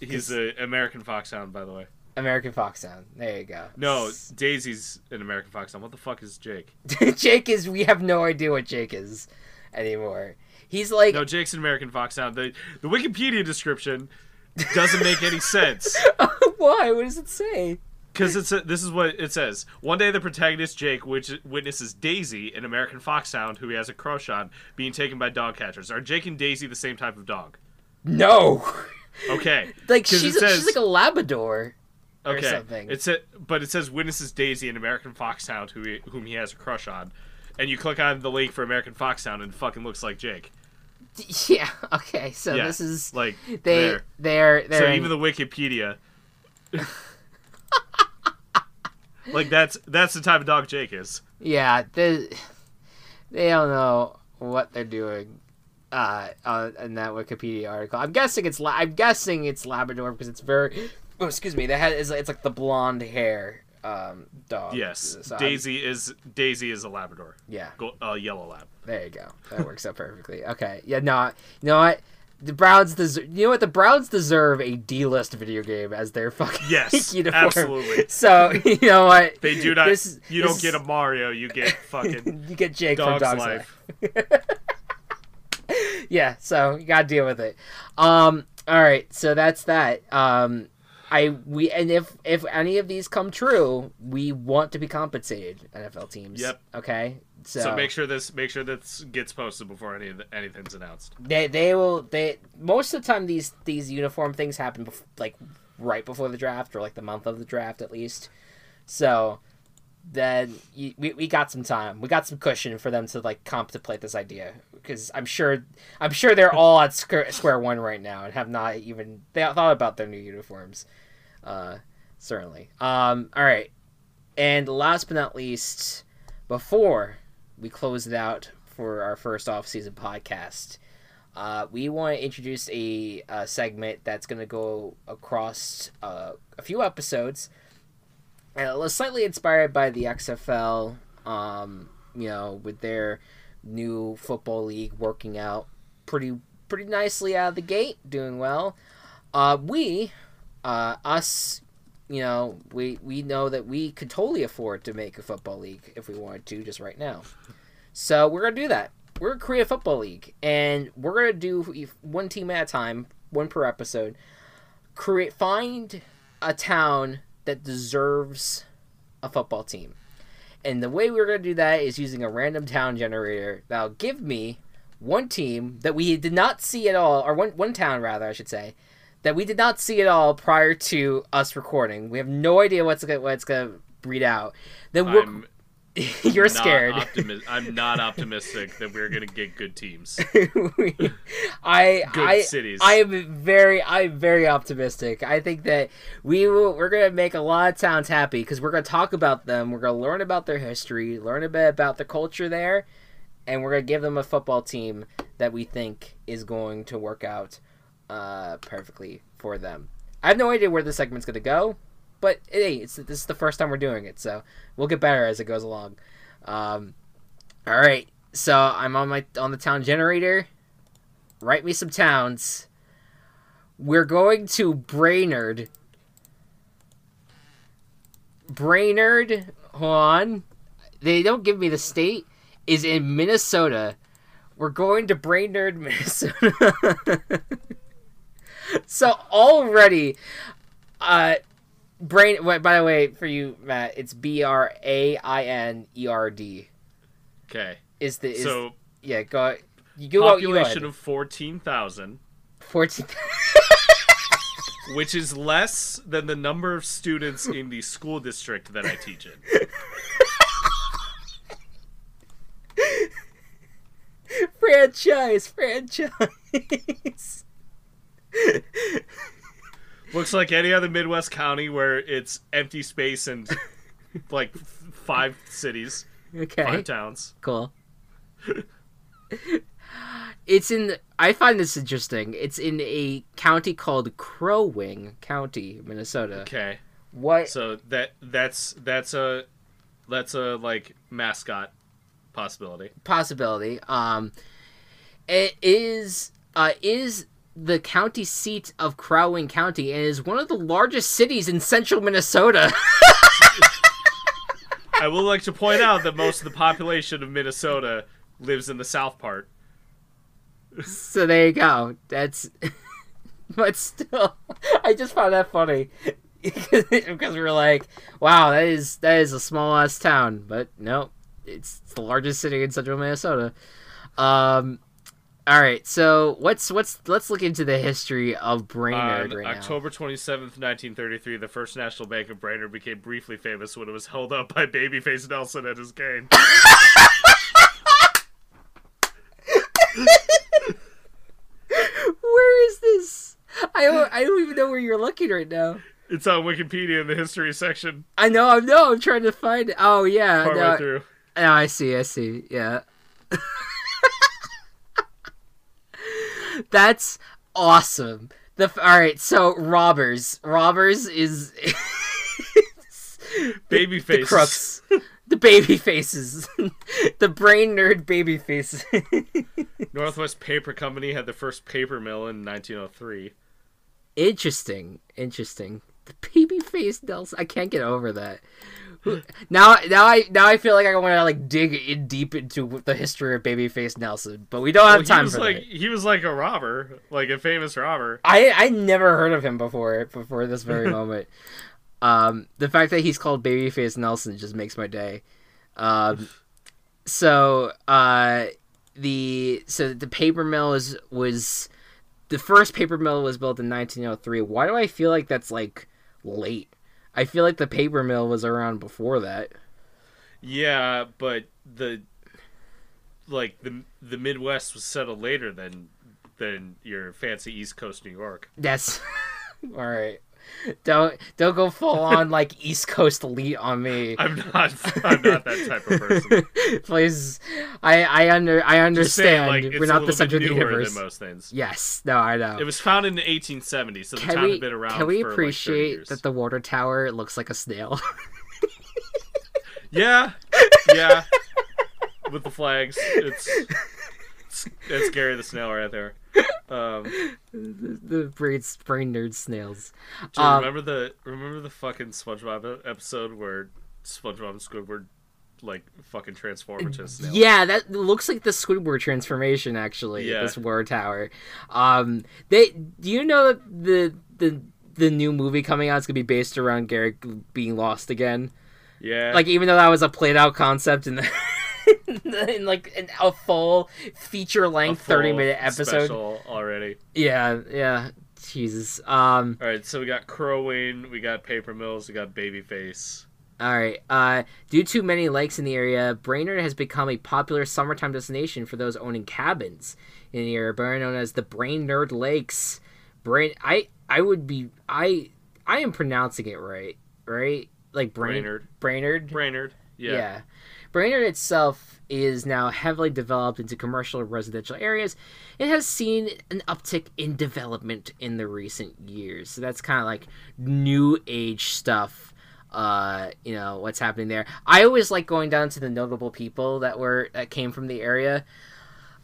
S2: He's an American foxhound, by the way.
S1: American Foxhound. There you go.
S2: No, Daisy's an American foxhound. What the fuck is Jake?
S1: Jake is. We have no idea what Jake is anymore. He's like,
S2: No, Jake's an American foxhound. The the Wikipedia description doesn't make any sense
S1: why? What does it say?
S2: because it's a, this is what it says. One day, the protagonist Jake which witnesses Daisy, an American foxhound who he has a crush on, being taken by dog catchers. Are Jake and Daisy the same type of dog?
S1: No,
S2: Okay,
S1: like she's
S2: says-
S1: she's like a Labrador. or
S2: okay.
S1: something.
S2: It's a, but it says witnesses Daisy, an American foxhound who he, whom he has a crush on, and you click on the link for American foxhound and it fucking looks like Jake.
S1: Yeah. Okay. So
S2: Yeah,
S1: this is
S2: Like
S1: they
S2: there.
S1: they're they're
S2: So
S1: in-
S2: even the Wikipedia. like that's that's the type of dog Jake is.
S1: yeah they they don't know what they're doing. Uh, uh, in that Wikipedia article, I'm guessing it's la- I'm guessing it's Labrador because it's very. Oh, excuse me. The head is it's like the blonde hair um dog.
S2: Yes,
S1: So I'm-
S2: Daisy is Daisy is a Labrador,
S1: yeah.
S2: Go, uh, yellow lab.
S1: There you go. That works out perfectly. Okay. Yeah. No. You know what? The Browns deserve. You know what? The Browns deserve a D-list video game as their fucking
S2: Yes,
S1: uniform.
S2: absolutely.
S1: So you know what?
S2: They do not.
S1: This-
S2: you
S1: this
S2: don't get a Mario. You get fucking
S1: you get Jake
S2: dog's,
S1: from Dog's
S2: life.
S1: Life. yeah, so you gotta deal with it. Um, all right, so that's that. Um, I we and if if any of these come true, we want to be compensated. NFL teams.
S2: Yep.
S1: Okay. So,
S2: So, make sure this make sure this gets posted before any of the, anything's announced.
S1: they they will they most of the time these these uniform things happen bef- like right before the draft or like the month of the draft at least. So then you, we, we got some time. We got some cushion for them to like contemplate this idea because I'm sure I'm sure they're all at square, square one right now and have not even they thought about their new uniforms. Uh, certainly. Um, all right, and last but not least, before we close it out for our first off-season podcast, uh, we want to introduce a, uh segment that's going to go across uh, a few episodes. Uh, it was slightly inspired by the XFL Um, you know, with their new football league working out pretty pretty nicely out of the gate, doing well. Uh, we, uh, us, you know, we we know that we could totally afford to make a football league if we wanted to, just right now. So we're gonna do that. We're gonna create a football league, and we're gonna do one team at a time, one per episode. Create, find a town that deserves a football team. And the way we're to do that is using a random town generator that'll give me one team that we did not see at all, or one, one town rather, I should say, that we did not see at all prior to us recording. We have no idea what's gonna, what's going to breed out. Then we're,
S2: I'm
S1: you're scared.
S2: optimi- I'm not optimistic that we're gonna get good teams,
S1: I
S2: good
S1: I
S2: cities.
S1: I am very I'm very optimistic. I think that we will we're gonna make a lot of towns happy because we're gonna talk about them. We're gonna learn about their history, learn a bit about the culture there, and we're gonna give them a football team that we think is going to work out uh, perfectly for them. I have no idea where this segment's gonna go, but hey, it's this is the first time we're doing it, so we'll get better as it goes along. Um, all right, so I'm on my on the town generator. Write me some towns. We're going to Brainerd. Brainerd, hold on. They don't give me the state. Is in Minnesota. We're going to Brainerd, Minnesota. so already, uh, brain. wait, By the way, for you, Matt, it's B R A I N E R D.
S2: okay.
S1: Is the is
S2: So
S1: yeah? Go. You go. You go
S2: population
S1: ahead.
S2: of fourteen thousand,
S1: fourteen.
S2: which is less than the number of students in the school district that I teach in.
S1: franchise, franchise.
S2: Looks like any other Midwest county where it's empty space and like five cities,
S1: okay,
S2: five towns.
S1: cool. it's in. I find this interesting. It's in a county called Crow Wing County, Minnesota.
S2: Okay.
S1: What?
S2: So that that's that's a that's a like mascot possibility.
S1: possibility. Um, it is uh is the county seat of Crow Wing County and is one of the largest cities in central Minnesota.
S2: I would like to point out that most of the population of Minnesota lives in the south part.
S1: so there you go. That's. but still, I just found that funny because we were like, "Wow, that is that is a small ass town," but no, it's the largest city in central Minnesota. Um. All right, so what's what's let's look into the history of Brainerd
S2: On
S1: right.
S2: October 27th, 1933, the First National Bank of Brainerd became briefly famous when it was held up by Babyface Nelson at his game.
S1: Where is this? I don't, I don't even know where you're looking right now.
S2: It's on Wikipedia in the history section,
S1: I know, I know. I'm trying to find. it. Oh yeah,
S2: partway
S1: no,
S2: through.
S1: no, oh, I see, I see. Yeah, that's awesome. The f- all right, so robbers, robbers is the
S2: Babyface.
S1: crooks, the baby faces, the brain nerd baby faces.
S2: Northwest Paper Company had the first paper mill in 1903.
S1: interesting, interesting. The baby face Nelson. I can't get over that. Now, now I now I feel like I want to like dig in deep into the history of Babyface Nelson, but we don't have
S2: Well,
S1: time
S2: he was
S1: for
S2: like
S1: that.
S2: he was like a robber, like a famous robber.
S1: I I never heard of him before before this very moment. Um, the fact that he's called Babyface Nelson just makes my day. Um, so uh, the so the paper mill is was the first paper mill was built in 1903. Why do I feel like that's like late? I feel like the paper mill was around before that.
S2: Yeah, but the like the the Midwest was settled later than than your fancy East Coast New York.
S1: Yes. all right. Don't don't go full on like East Coast elite on me.
S2: I'm not I'm not that type of person.
S1: Please, I I under I
S2: Just saying,
S1: understand.
S2: like,
S1: We're not the center of the universe.
S2: most things.
S1: Yes, no, I know.
S2: It was founded in the 1870s, so the
S1: can
S2: town
S1: we
S2: had been around.
S1: can we
S2: for, like, 30
S1: appreciate
S2: years.
S1: that the water tower looks like a snail?
S2: Yeah, yeah, with the flags. It's it's, it's Gary the snail right there. Um,
S1: the, the brain, brain nerd snails.
S2: do you
S1: Um,
S2: remember the remember the fucking SpongeBob episode where SpongeBob and Squidward like fucking transform into a snail?
S1: Yeah, that looks like the Squidward transformation. Actually,
S2: Yeah.
S1: this war tower. Um, they do you know that the the the new movie coming out is gonna be based around Garrick being lost again?
S2: yeah.
S1: Like, even though that was a played out concept in the. in like an, a full feature length 30 minute episode
S2: already.
S1: yeah yeah jesus um
S2: All right, so we got Crow Wing, we got Paper Mills, we got Babyface.
S1: All right. Uh, due to many lakes in the area, Brainerd has become a popular summertime destination for those owning cabins in the area, better known as the Brainerd Lakes. Brain, I, I would be, I, I am pronouncing it right, right? Like Brain,
S2: Brainerd.
S1: Brainerd.
S2: Brainerd. Yeah.
S1: Yeah. Brainerd itself is now heavily developed into commercial and residential areas. It has seen an uptick in development in the recent years. So that's kind of like new age stuff. Uh, you know what's happening there. I always like going down to the notable people that were that came from the area.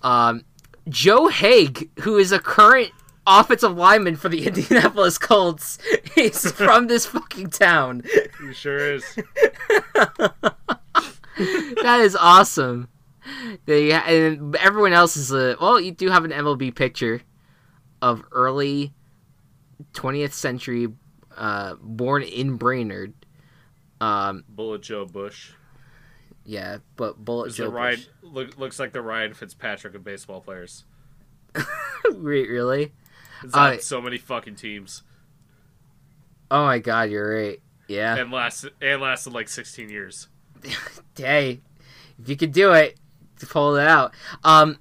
S1: Um, Joe Haeg, who is a current offensive lineman for the Indianapolis Colts, is from this fucking town.
S2: He sure is.
S1: that is awesome. They and everyone else is a well. You do have an MLB picture of early 20th century, uh, born in Brainerd. Um,
S2: Bullet Joe Bush.
S1: yeah, but Bullet Joe
S2: the Ryan
S1: Bush.
S2: look, looks like the Ryan Fitzpatrick of baseball players.
S1: Re- really?
S2: It's
S1: Uh,
S2: so many fucking teams.
S1: Oh my God, you're right. Yeah.
S2: And lasted and lasted like sixteen years.
S1: hey, if you could do it, pull it out. Um,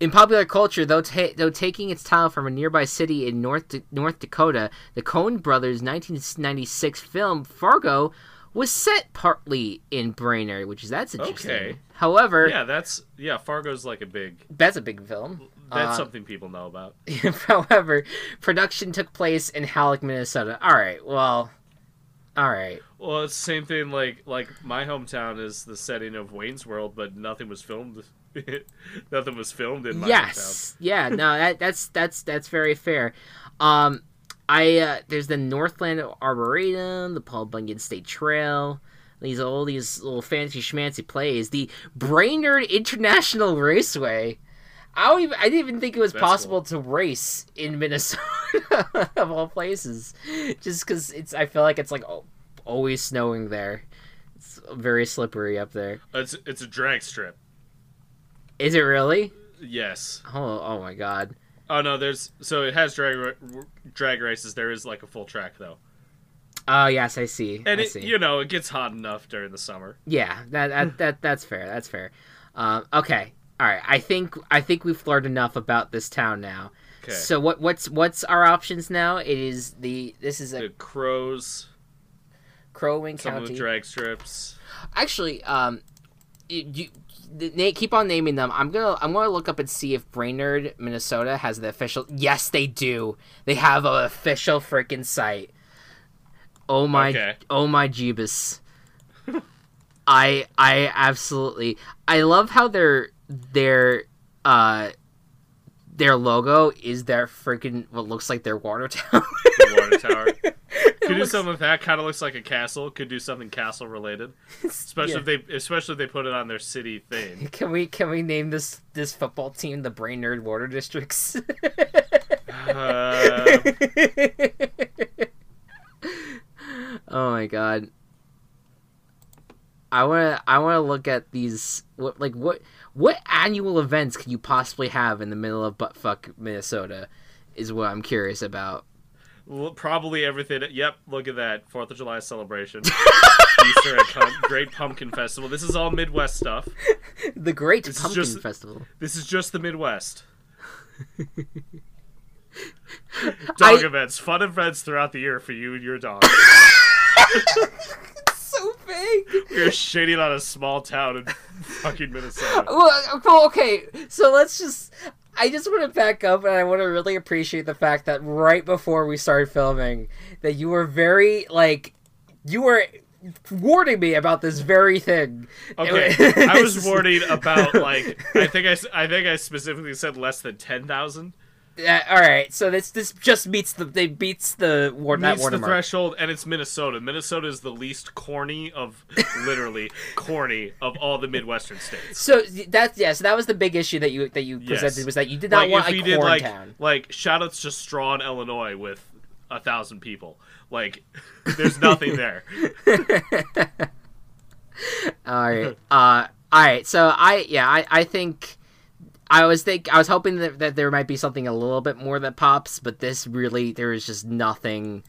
S1: in popular culture, though, ta- though taking its title from a nearby city in North North Dakota, the Coen Brothers' 1996 film Fargo was set partly in Brainerd, which is that's interesting.
S2: Okay.
S1: However,
S2: Yeah, that's yeah, Fargo's like a big
S1: that's a big film.
S2: that's
S1: Uh,
S2: something people know about.
S1: However, production took place in Hallock, Minnesota. All right, well, all right.
S2: Well, it's the same thing like like my hometown is the setting of Wayne's World, but nothing was filmed nothing was filmed in my
S1: yes. Yeah no that that's that's that's very fair. Um i uh there's the northland arboretum the paul bunyan state trail these all these little fancy schmancy plays the brainerd international raceway I don't even, I didn't even think it was
S2: That's
S1: possible to race in Minnesota of all places, just because it's. I feel like it's like always snowing there. It's very slippery up there.
S2: It's it's a drag strip.
S1: Is it really?
S2: Yes.
S1: Oh, oh my god.
S2: Oh no, there's so it has drag drag races. There is like a full track though,
S1: Oh yes, I see.
S2: and
S1: I
S2: it
S1: see.
S2: you know it gets hot enough during the summer.
S1: Yeah, that that, that that's fair. That's fair. Um, okay, all right. I think I think we've learned enough about this town now.
S2: Okay.
S1: So what what's what's our options now? It is the this is a
S2: the crows,
S1: Crow Wing
S2: some of
S1: County.
S2: the drag strips.
S1: Actually, um, you, you keep on naming them. I'm gonna I'm gonna look up and see if Brainerd, Minnesota, has the official. Yes, they do. They have an official freaking site. Oh my!
S2: Okay.
S1: Oh my Jeebus! I I absolutely I love how their their uh their logo is their freaking what looks like their water tower.
S2: The water tower.
S1: It
S2: Could do
S1: looks-
S2: something with that. Kind of looks like a castle. Could do something castle related. Especially
S1: Yeah.
S2: if they, especially if they put it on their city thing.
S1: Can we can we name this this football team the Brainerd Water Districts?
S2: Uh,
S1: oh my god. I want to I want to look at these what like what what annual events can you possibly have in the middle of buttfuck Minnesota is what I'm curious about.
S2: well, probably everything. Yep. Look at that. Fourth of July celebration. Easter. Great pumpkin festival. This is all Midwest stuff.
S1: The Great
S2: This is
S1: Pumpkin
S2: just-
S1: Festival.
S2: This is just the Midwest. Dog
S1: I-
S2: events, fun events throughout the year for you and your dog.
S1: big.
S2: You're shitting on a small town in fucking Minnesota.
S1: Well, okay, so let's just. I just want to back up, and I want to really appreciate the fact that right before we started filming, that you were very like, you were warning me about this very thing.
S2: Okay, I was warning about like I think I, I think I specifically said less than ten thousand.
S1: Yeah, all right, so this this just meets the they beats the war that
S2: Meets the threshold, and it's Minnesota. Minnesota is the least corny of literally corny of all the Midwestern states.
S1: So that's yeah. So that was the big issue that you that you
S2: Yes.
S1: presented was that you did not
S2: Like
S1: want
S2: if
S1: a corn
S2: did like
S1: town.
S2: like shoutouts to Strawn, Illinois, with a thousand people. Like there's nothing there.
S1: All right. Uh, all right. So I yeah I I think I was think I was hoping that, that there might be something a little bit more that pops, but this really there is just nothing.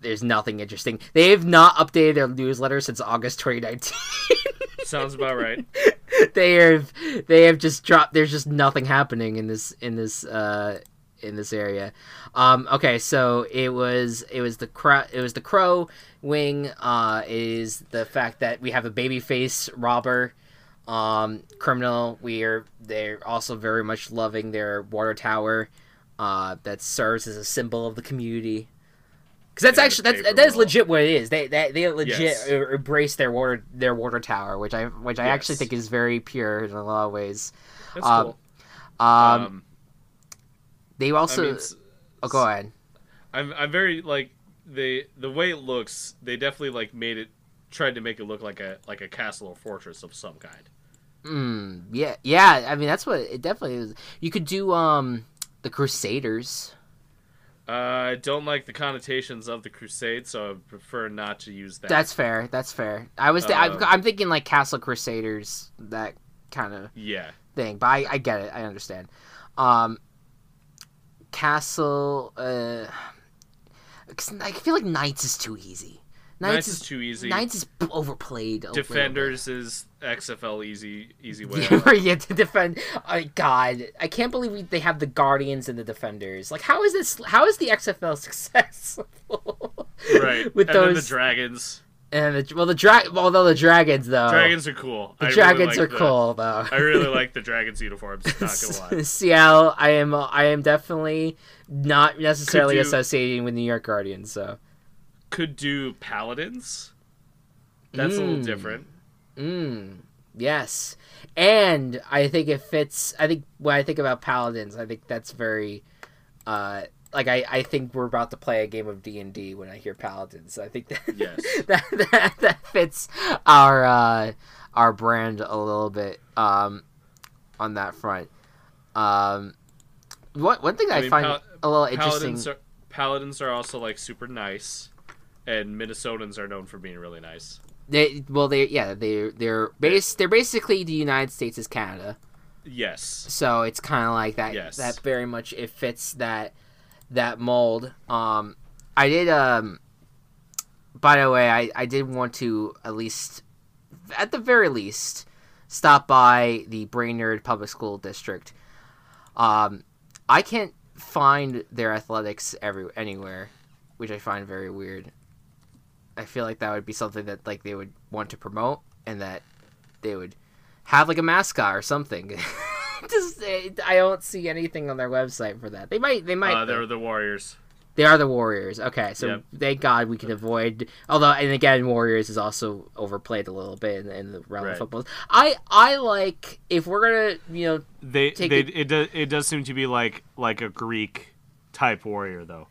S1: There's nothing interesting. They have not updated their newsletter since August 2019.
S2: Sounds about right.
S1: they have they have just dropped. There's just nothing happening in this in this uh in this area. Um, okay, so it was it was the crow it was the crow wing. Uh, is the fact that we have a babyface robber, um, criminal. We are they're also very much loving their water tower, uh, that serves as a symbol of the community. Because that's
S2: Yeah,
S1: actually that's that is legit what it is. They they, they legit
S2: Yes.
S1: uh, embrace their water their water tower, which I which I actually think is very pure in a lot of ways.
S2: That's
S1: Um,
S2: cool.
S1: Um,
S2: Um,
S1: they
S2: I
S1: also
S2: mean,
S1: oh go ahead.
S2: I'm I'm very like they the way it looks. They definitely like made it tried to make it look like a like a castle or fortress of some kind.
S1: Mm, yeah, yeah. I mean, that's what it definitely is. You could do um the Crusaders.
S2: Uh, I don't like the connotations of the crusade, so I prefer not to use that.
S1: That's fair. That's fair. I was th-
S2: Uh,
S1: I'm, I'm thinking like Castle Crusaders, that kind of
S2: yeah.
S1: thing. But I, I get it. I understand. Um, Castle. Uh, 'cause I feel like Knights is too easy.
S2: Knights,
S1: Knights,
S2: is too easy.
S1: Knights is overplayed. a little bit.
S2: Defenders is XFL easy easy way.
S1: Yeah, to defend. Oh, God, I can't believe we, they have the Guardians and the Defenders. Like, how is this? How is the XFL successful?
S2: right.
S1: with
S2: and
S1: those
S2: the dragons.
S1: and the well, the drag. Although the dragons though,
S2: Dragons are cool.
S1: the
S2: I really
S1: dragons
S2: like
S1: are
S2: the-
S1: cool though.
S2: I really like the dragons uniforms. Not gonna lie.
S1: Seattle, I am I am definitely not necessarily
S2: do-
S1: associating with New York Guardians. So,
S2: Could do paladins. That's a little
S1: Mm.
S2: different.
S1: Mm, yes, and I think it fits. I think when I think about paladins, I think that's very, uh, like I I think we're about to play a game of D and D when I hear paladins. I think that
S2: Yes.
S1: that, that that fits our uh our brand a little bit um on that front. Um, one one thing I,
S2: I mean,
S1: find
S2: pal-
S1: a little interesting.
S2: Paladins are paladins are also like super nice, and Minnesotans are known for being really nice.
S1: They well, they yeah they they're base they're basically the United States is Canada,
S2: Yes.
S1: so it's kind of like that.
S2: Yes.
S1: That very much it fits that that mold. Um, I did um. By the way, I I did want to at least, at the very least, stop by the Brainerd Public School District. Um, I can't find their athletics every anywhere, which I find very weird. I feel like that would be something that like they would want to promote and that they would have like a mascot or something. Just eh, I don't see anything on their website for that. They might they might
S2: Uh, they're the Warriors.
S1: They are the Warriors. Okay, so
S2: Yep.
S1: thank God we can avoid. Although, and again, Warriors is also overplayed a little bit in, in the realm
S2: Right.
S1: of football. I I like if we're gonna you know
S2: They
S1: Take
S2: they
S1: it-
S2: it, does it does seem to be like like a Greek type warrior though,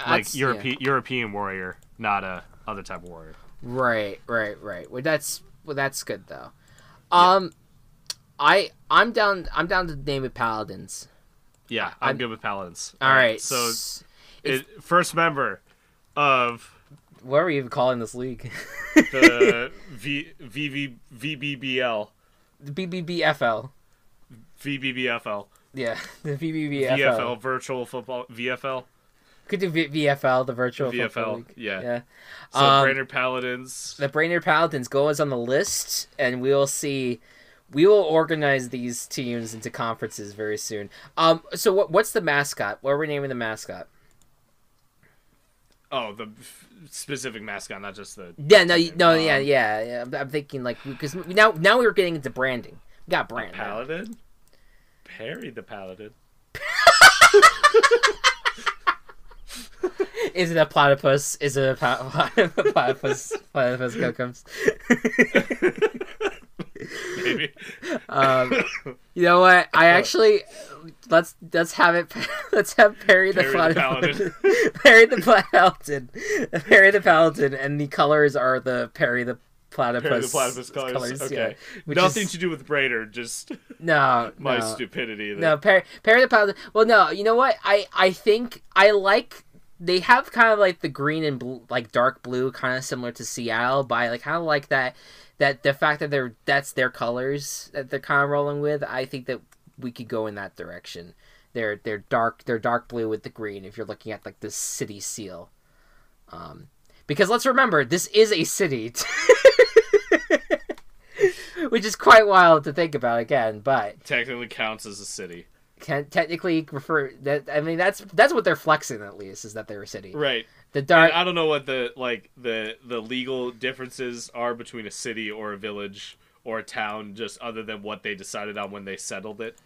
S2: like
S1: that's- yeah.
S2: European warrior, not a other type of warrior.
S1: Right, right, right. Well, that's well, that's good though. Um, I I'm down I'm down to name it Paladins.
S2: Yeah, I'm,
S1: I'm-
S2: good with paladins.
S1: All right,
S2: so
S1: s-
S2: it, first member of
S1: what are we even calling this league?
S2: the v, VV, VBBL,
S1: the BBBFL.
S2: VBBFL,
S1: Yeah, the VBBFL.
S2: VFL, virtual football, VFL,
S1: Could do v- VFL, the virtual football
S2: VFL,
S1: league.
S2: yeah.
S1: Yeah.
S2: So
S1: Um,
S2: Brainerd Paladins.
S1: the Brainerd Paladins go us on the list, and we'll see. We will organize these teams into conferences very soon. Um, so what, what's the mascot? What are we naming the mascot?
S2: Oh, the specific mascot, not just the.
S1: Yeah, no, you- no,
S2: Um,
S1: yeah, yeah, yeah. I'm, I'm thinking like because now now we're getting into branding. We got brand.
S2: Paladin? Perry the Paladin.
S1: Is it a platypus? Is it a platypus? Platypus comes.
S2: Maybe.
S1: Um, you know what? I actually let's let's have it. Let's have Perry the
S2: Perry the
S1: platypus. Perry the paladin. Perry the paladin, and the colors are the Perry the platypus.
S2: Perry the platypus colors. okay.
S1: yeah,
S2: Nothing
S1: is-
S2: to do with Brainerd, just
S1: No,
S2: my
S1: no.
S2: stupidity.
S1: No, Perry, Perry the Paladin. Well, no, you know what? I I think I like they have kind of like the green and blue, like dark blue, kind of similar to Seattle. But I like kind of like that that the fact that they're that's their colors that they're kind of rolling with. I think that we could go in that direction. They're they're dark they're dark blue with the green. If you're looking at like the city seal, um, because let's remember this is a city. Which is quite wild to think about again, but
S2: technically counts as a city.
S1: Can technically refer that I mean that's that's what they're flexing at least is that they're a city.
S2: Right.
S1: The dark
S2: I don't know what the like the the legal differences are between a city or a village or a town, just other than what they decided on when they settled it.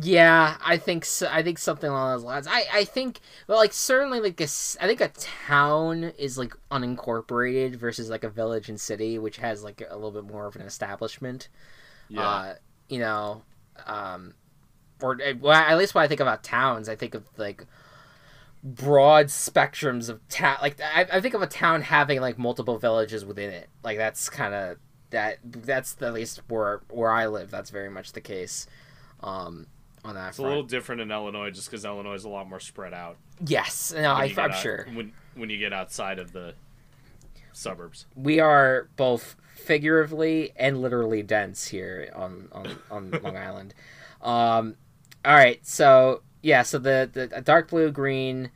S1: yeah, I think so, I think something along those lines. I I think well like certainly like a I think a town is like unincorporated versus like a village and city which has like a little bit more of an establishment.
S2: Yeah.
S1: Uh, you know, um, or uh, well, at least when I think about towns, I think of like broad spectrums of town. Like I, I think of a town having like multiple villages within it. Like that's kind of that. That's at least where where I live. That's very much the case. Um, on that
S2: it's a little different in Illinois, just because Illinois is a lot more spread out.
S1: Yes, no, I, I'm
S2: out-
S1: sure
S2: when when you get outside of the suburbs.
S1: we are both figuratively and literally dense here on on, on Long Island. Um, all right, so yeah, so the the dark blue green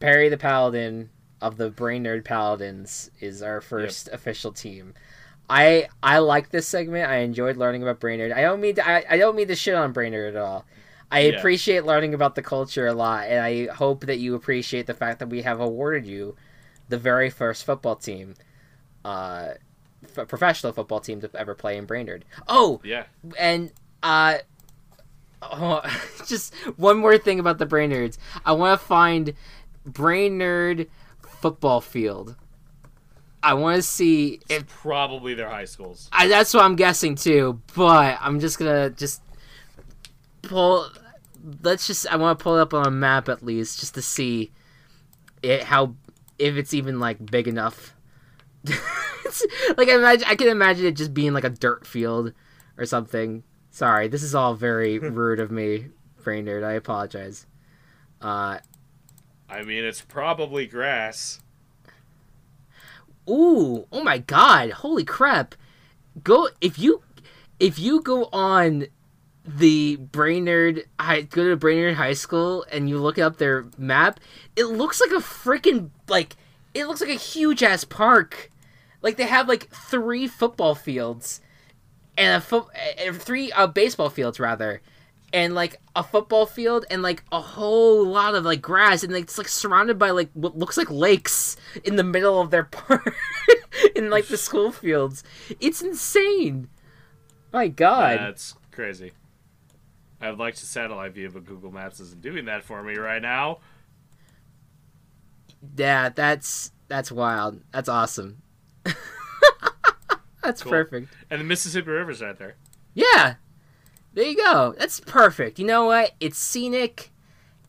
S1: Perry the Paladin of the Brainerd Paladins is our first official team. I I like this segment. I enjoyed learning about Brainerd. I don't mean to, I, I don't mean to shit on Brainerd at all. I
S2: Yeah.
S1: appreciate learning about the culture a lot, and I hope that you appreciate the fact that we have awarded you the very first football team, uh, f- professional football team to ever play in Brainerd. Oh,
S2: Yeah.
S1: and uh, oh, just one more thing about the Brainerds. I want to find Brainerd football field. I want to see if
S2: It's probably their high schools.
S1: I, that's what I'm guessing too. But I'm just gonna just pull. Let's just. I want to pull it up on a map at least, just to see it how if it's even like big enough. Like I imagine, I can imagine it just being like a dirt field or something. Sorry, this is all very rude of me, Brainerd. I apologize. Uh,
S2: I mean, it's probably grass.
S1: Ooh, oh my god, holy crap. Go if you if you go on the Brainerd high go to Brainerd High School and you look up their map, it looks like a freaking like it looks like a huge ass park. Like they have like three football fields and a foot uh, three uh, baseball fields rather and like a football field and like a whole lot of like grass and like, it's like surrounded by like what looks like lakes in the middle of their park in like the school fields. It's insane. My god.
S2: That's crazy. I'd like to satellite view, but Google Maps isn't doing that for me right now.
S1: yeah that's that's wild. That's awesome that's
S2: Cool.
S1: perfect
S2: And the Mississippi River's right there.
S1: Yeah. There you go. That's perfect. You know what? It's scenic.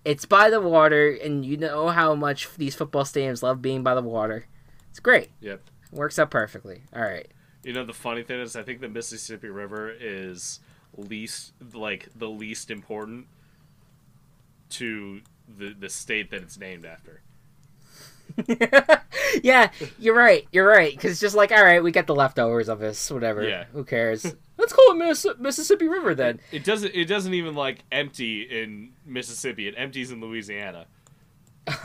S1: It's by the water, and you know how much these football stadiums love being by the water. It's great.
S2: Yep.
S1: Works out perfectly. All right.
S2: You know the funny thing is, I think the Mississippi River is least like the least important to the the state that it's named after.
S1: yeah, you're right. You're right. Because it's just like, all right, we get the leftovers of this. Whatever.
S2: Yeah.
S1: Who cares? Let's call it Miss- Mississippi River then.
S2: It doesn't. It doesn't even like empty in Mississippi. It empties in Louisiana.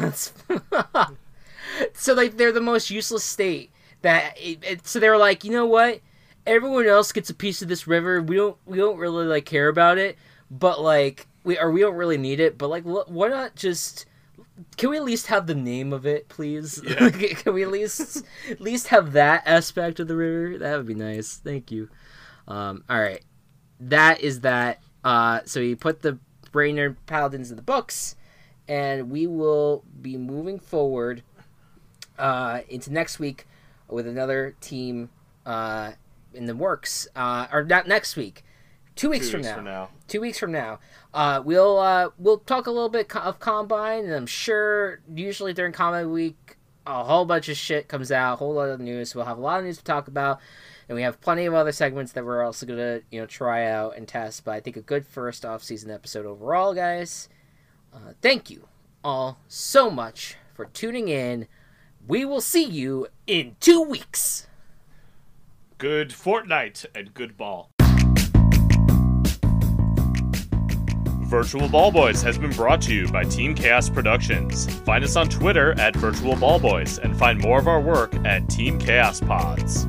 S1: So like they're the most useless state that it, it, so they were like you know what everyone else gets a piece of this river we don't we don't really like care about it but like we or we don't really need it but like wh- why not just can we at least have the name of it please?
S2: Yeah.
S1: can we at least at least have that aspect of the river? That would be nice. Thank you. Um all right. That is that. Uh so he put the Brainerd paladins in the books and we will be moving forward uh, into next week with another team uh, in the works, uh, or not next week, two weeks,
S2: Two
S1: from,
S2: weeks
S1: now.
S2: from now.
S1: Two weeks from now, uh, we'll uh, we'll talk a little bit of combine, and I'm sure usually during combine week, a whole bunch of shit comes out, a whole lot of news. We'll have a lot of news to talk about, and we have plenty of other segments that we're also gonna you know try out and test. But I think a good first off season episode overall, guys. Uh, thank you all so much for tuning in. We will see you in two weeks.
S2: Good fortnight and good ball. Virtual Ball Boys has been brought to you by Team Chaos Productions. Find us on Twitter at Virtual Ball Boys and find more of our work at Team Chaos Pods.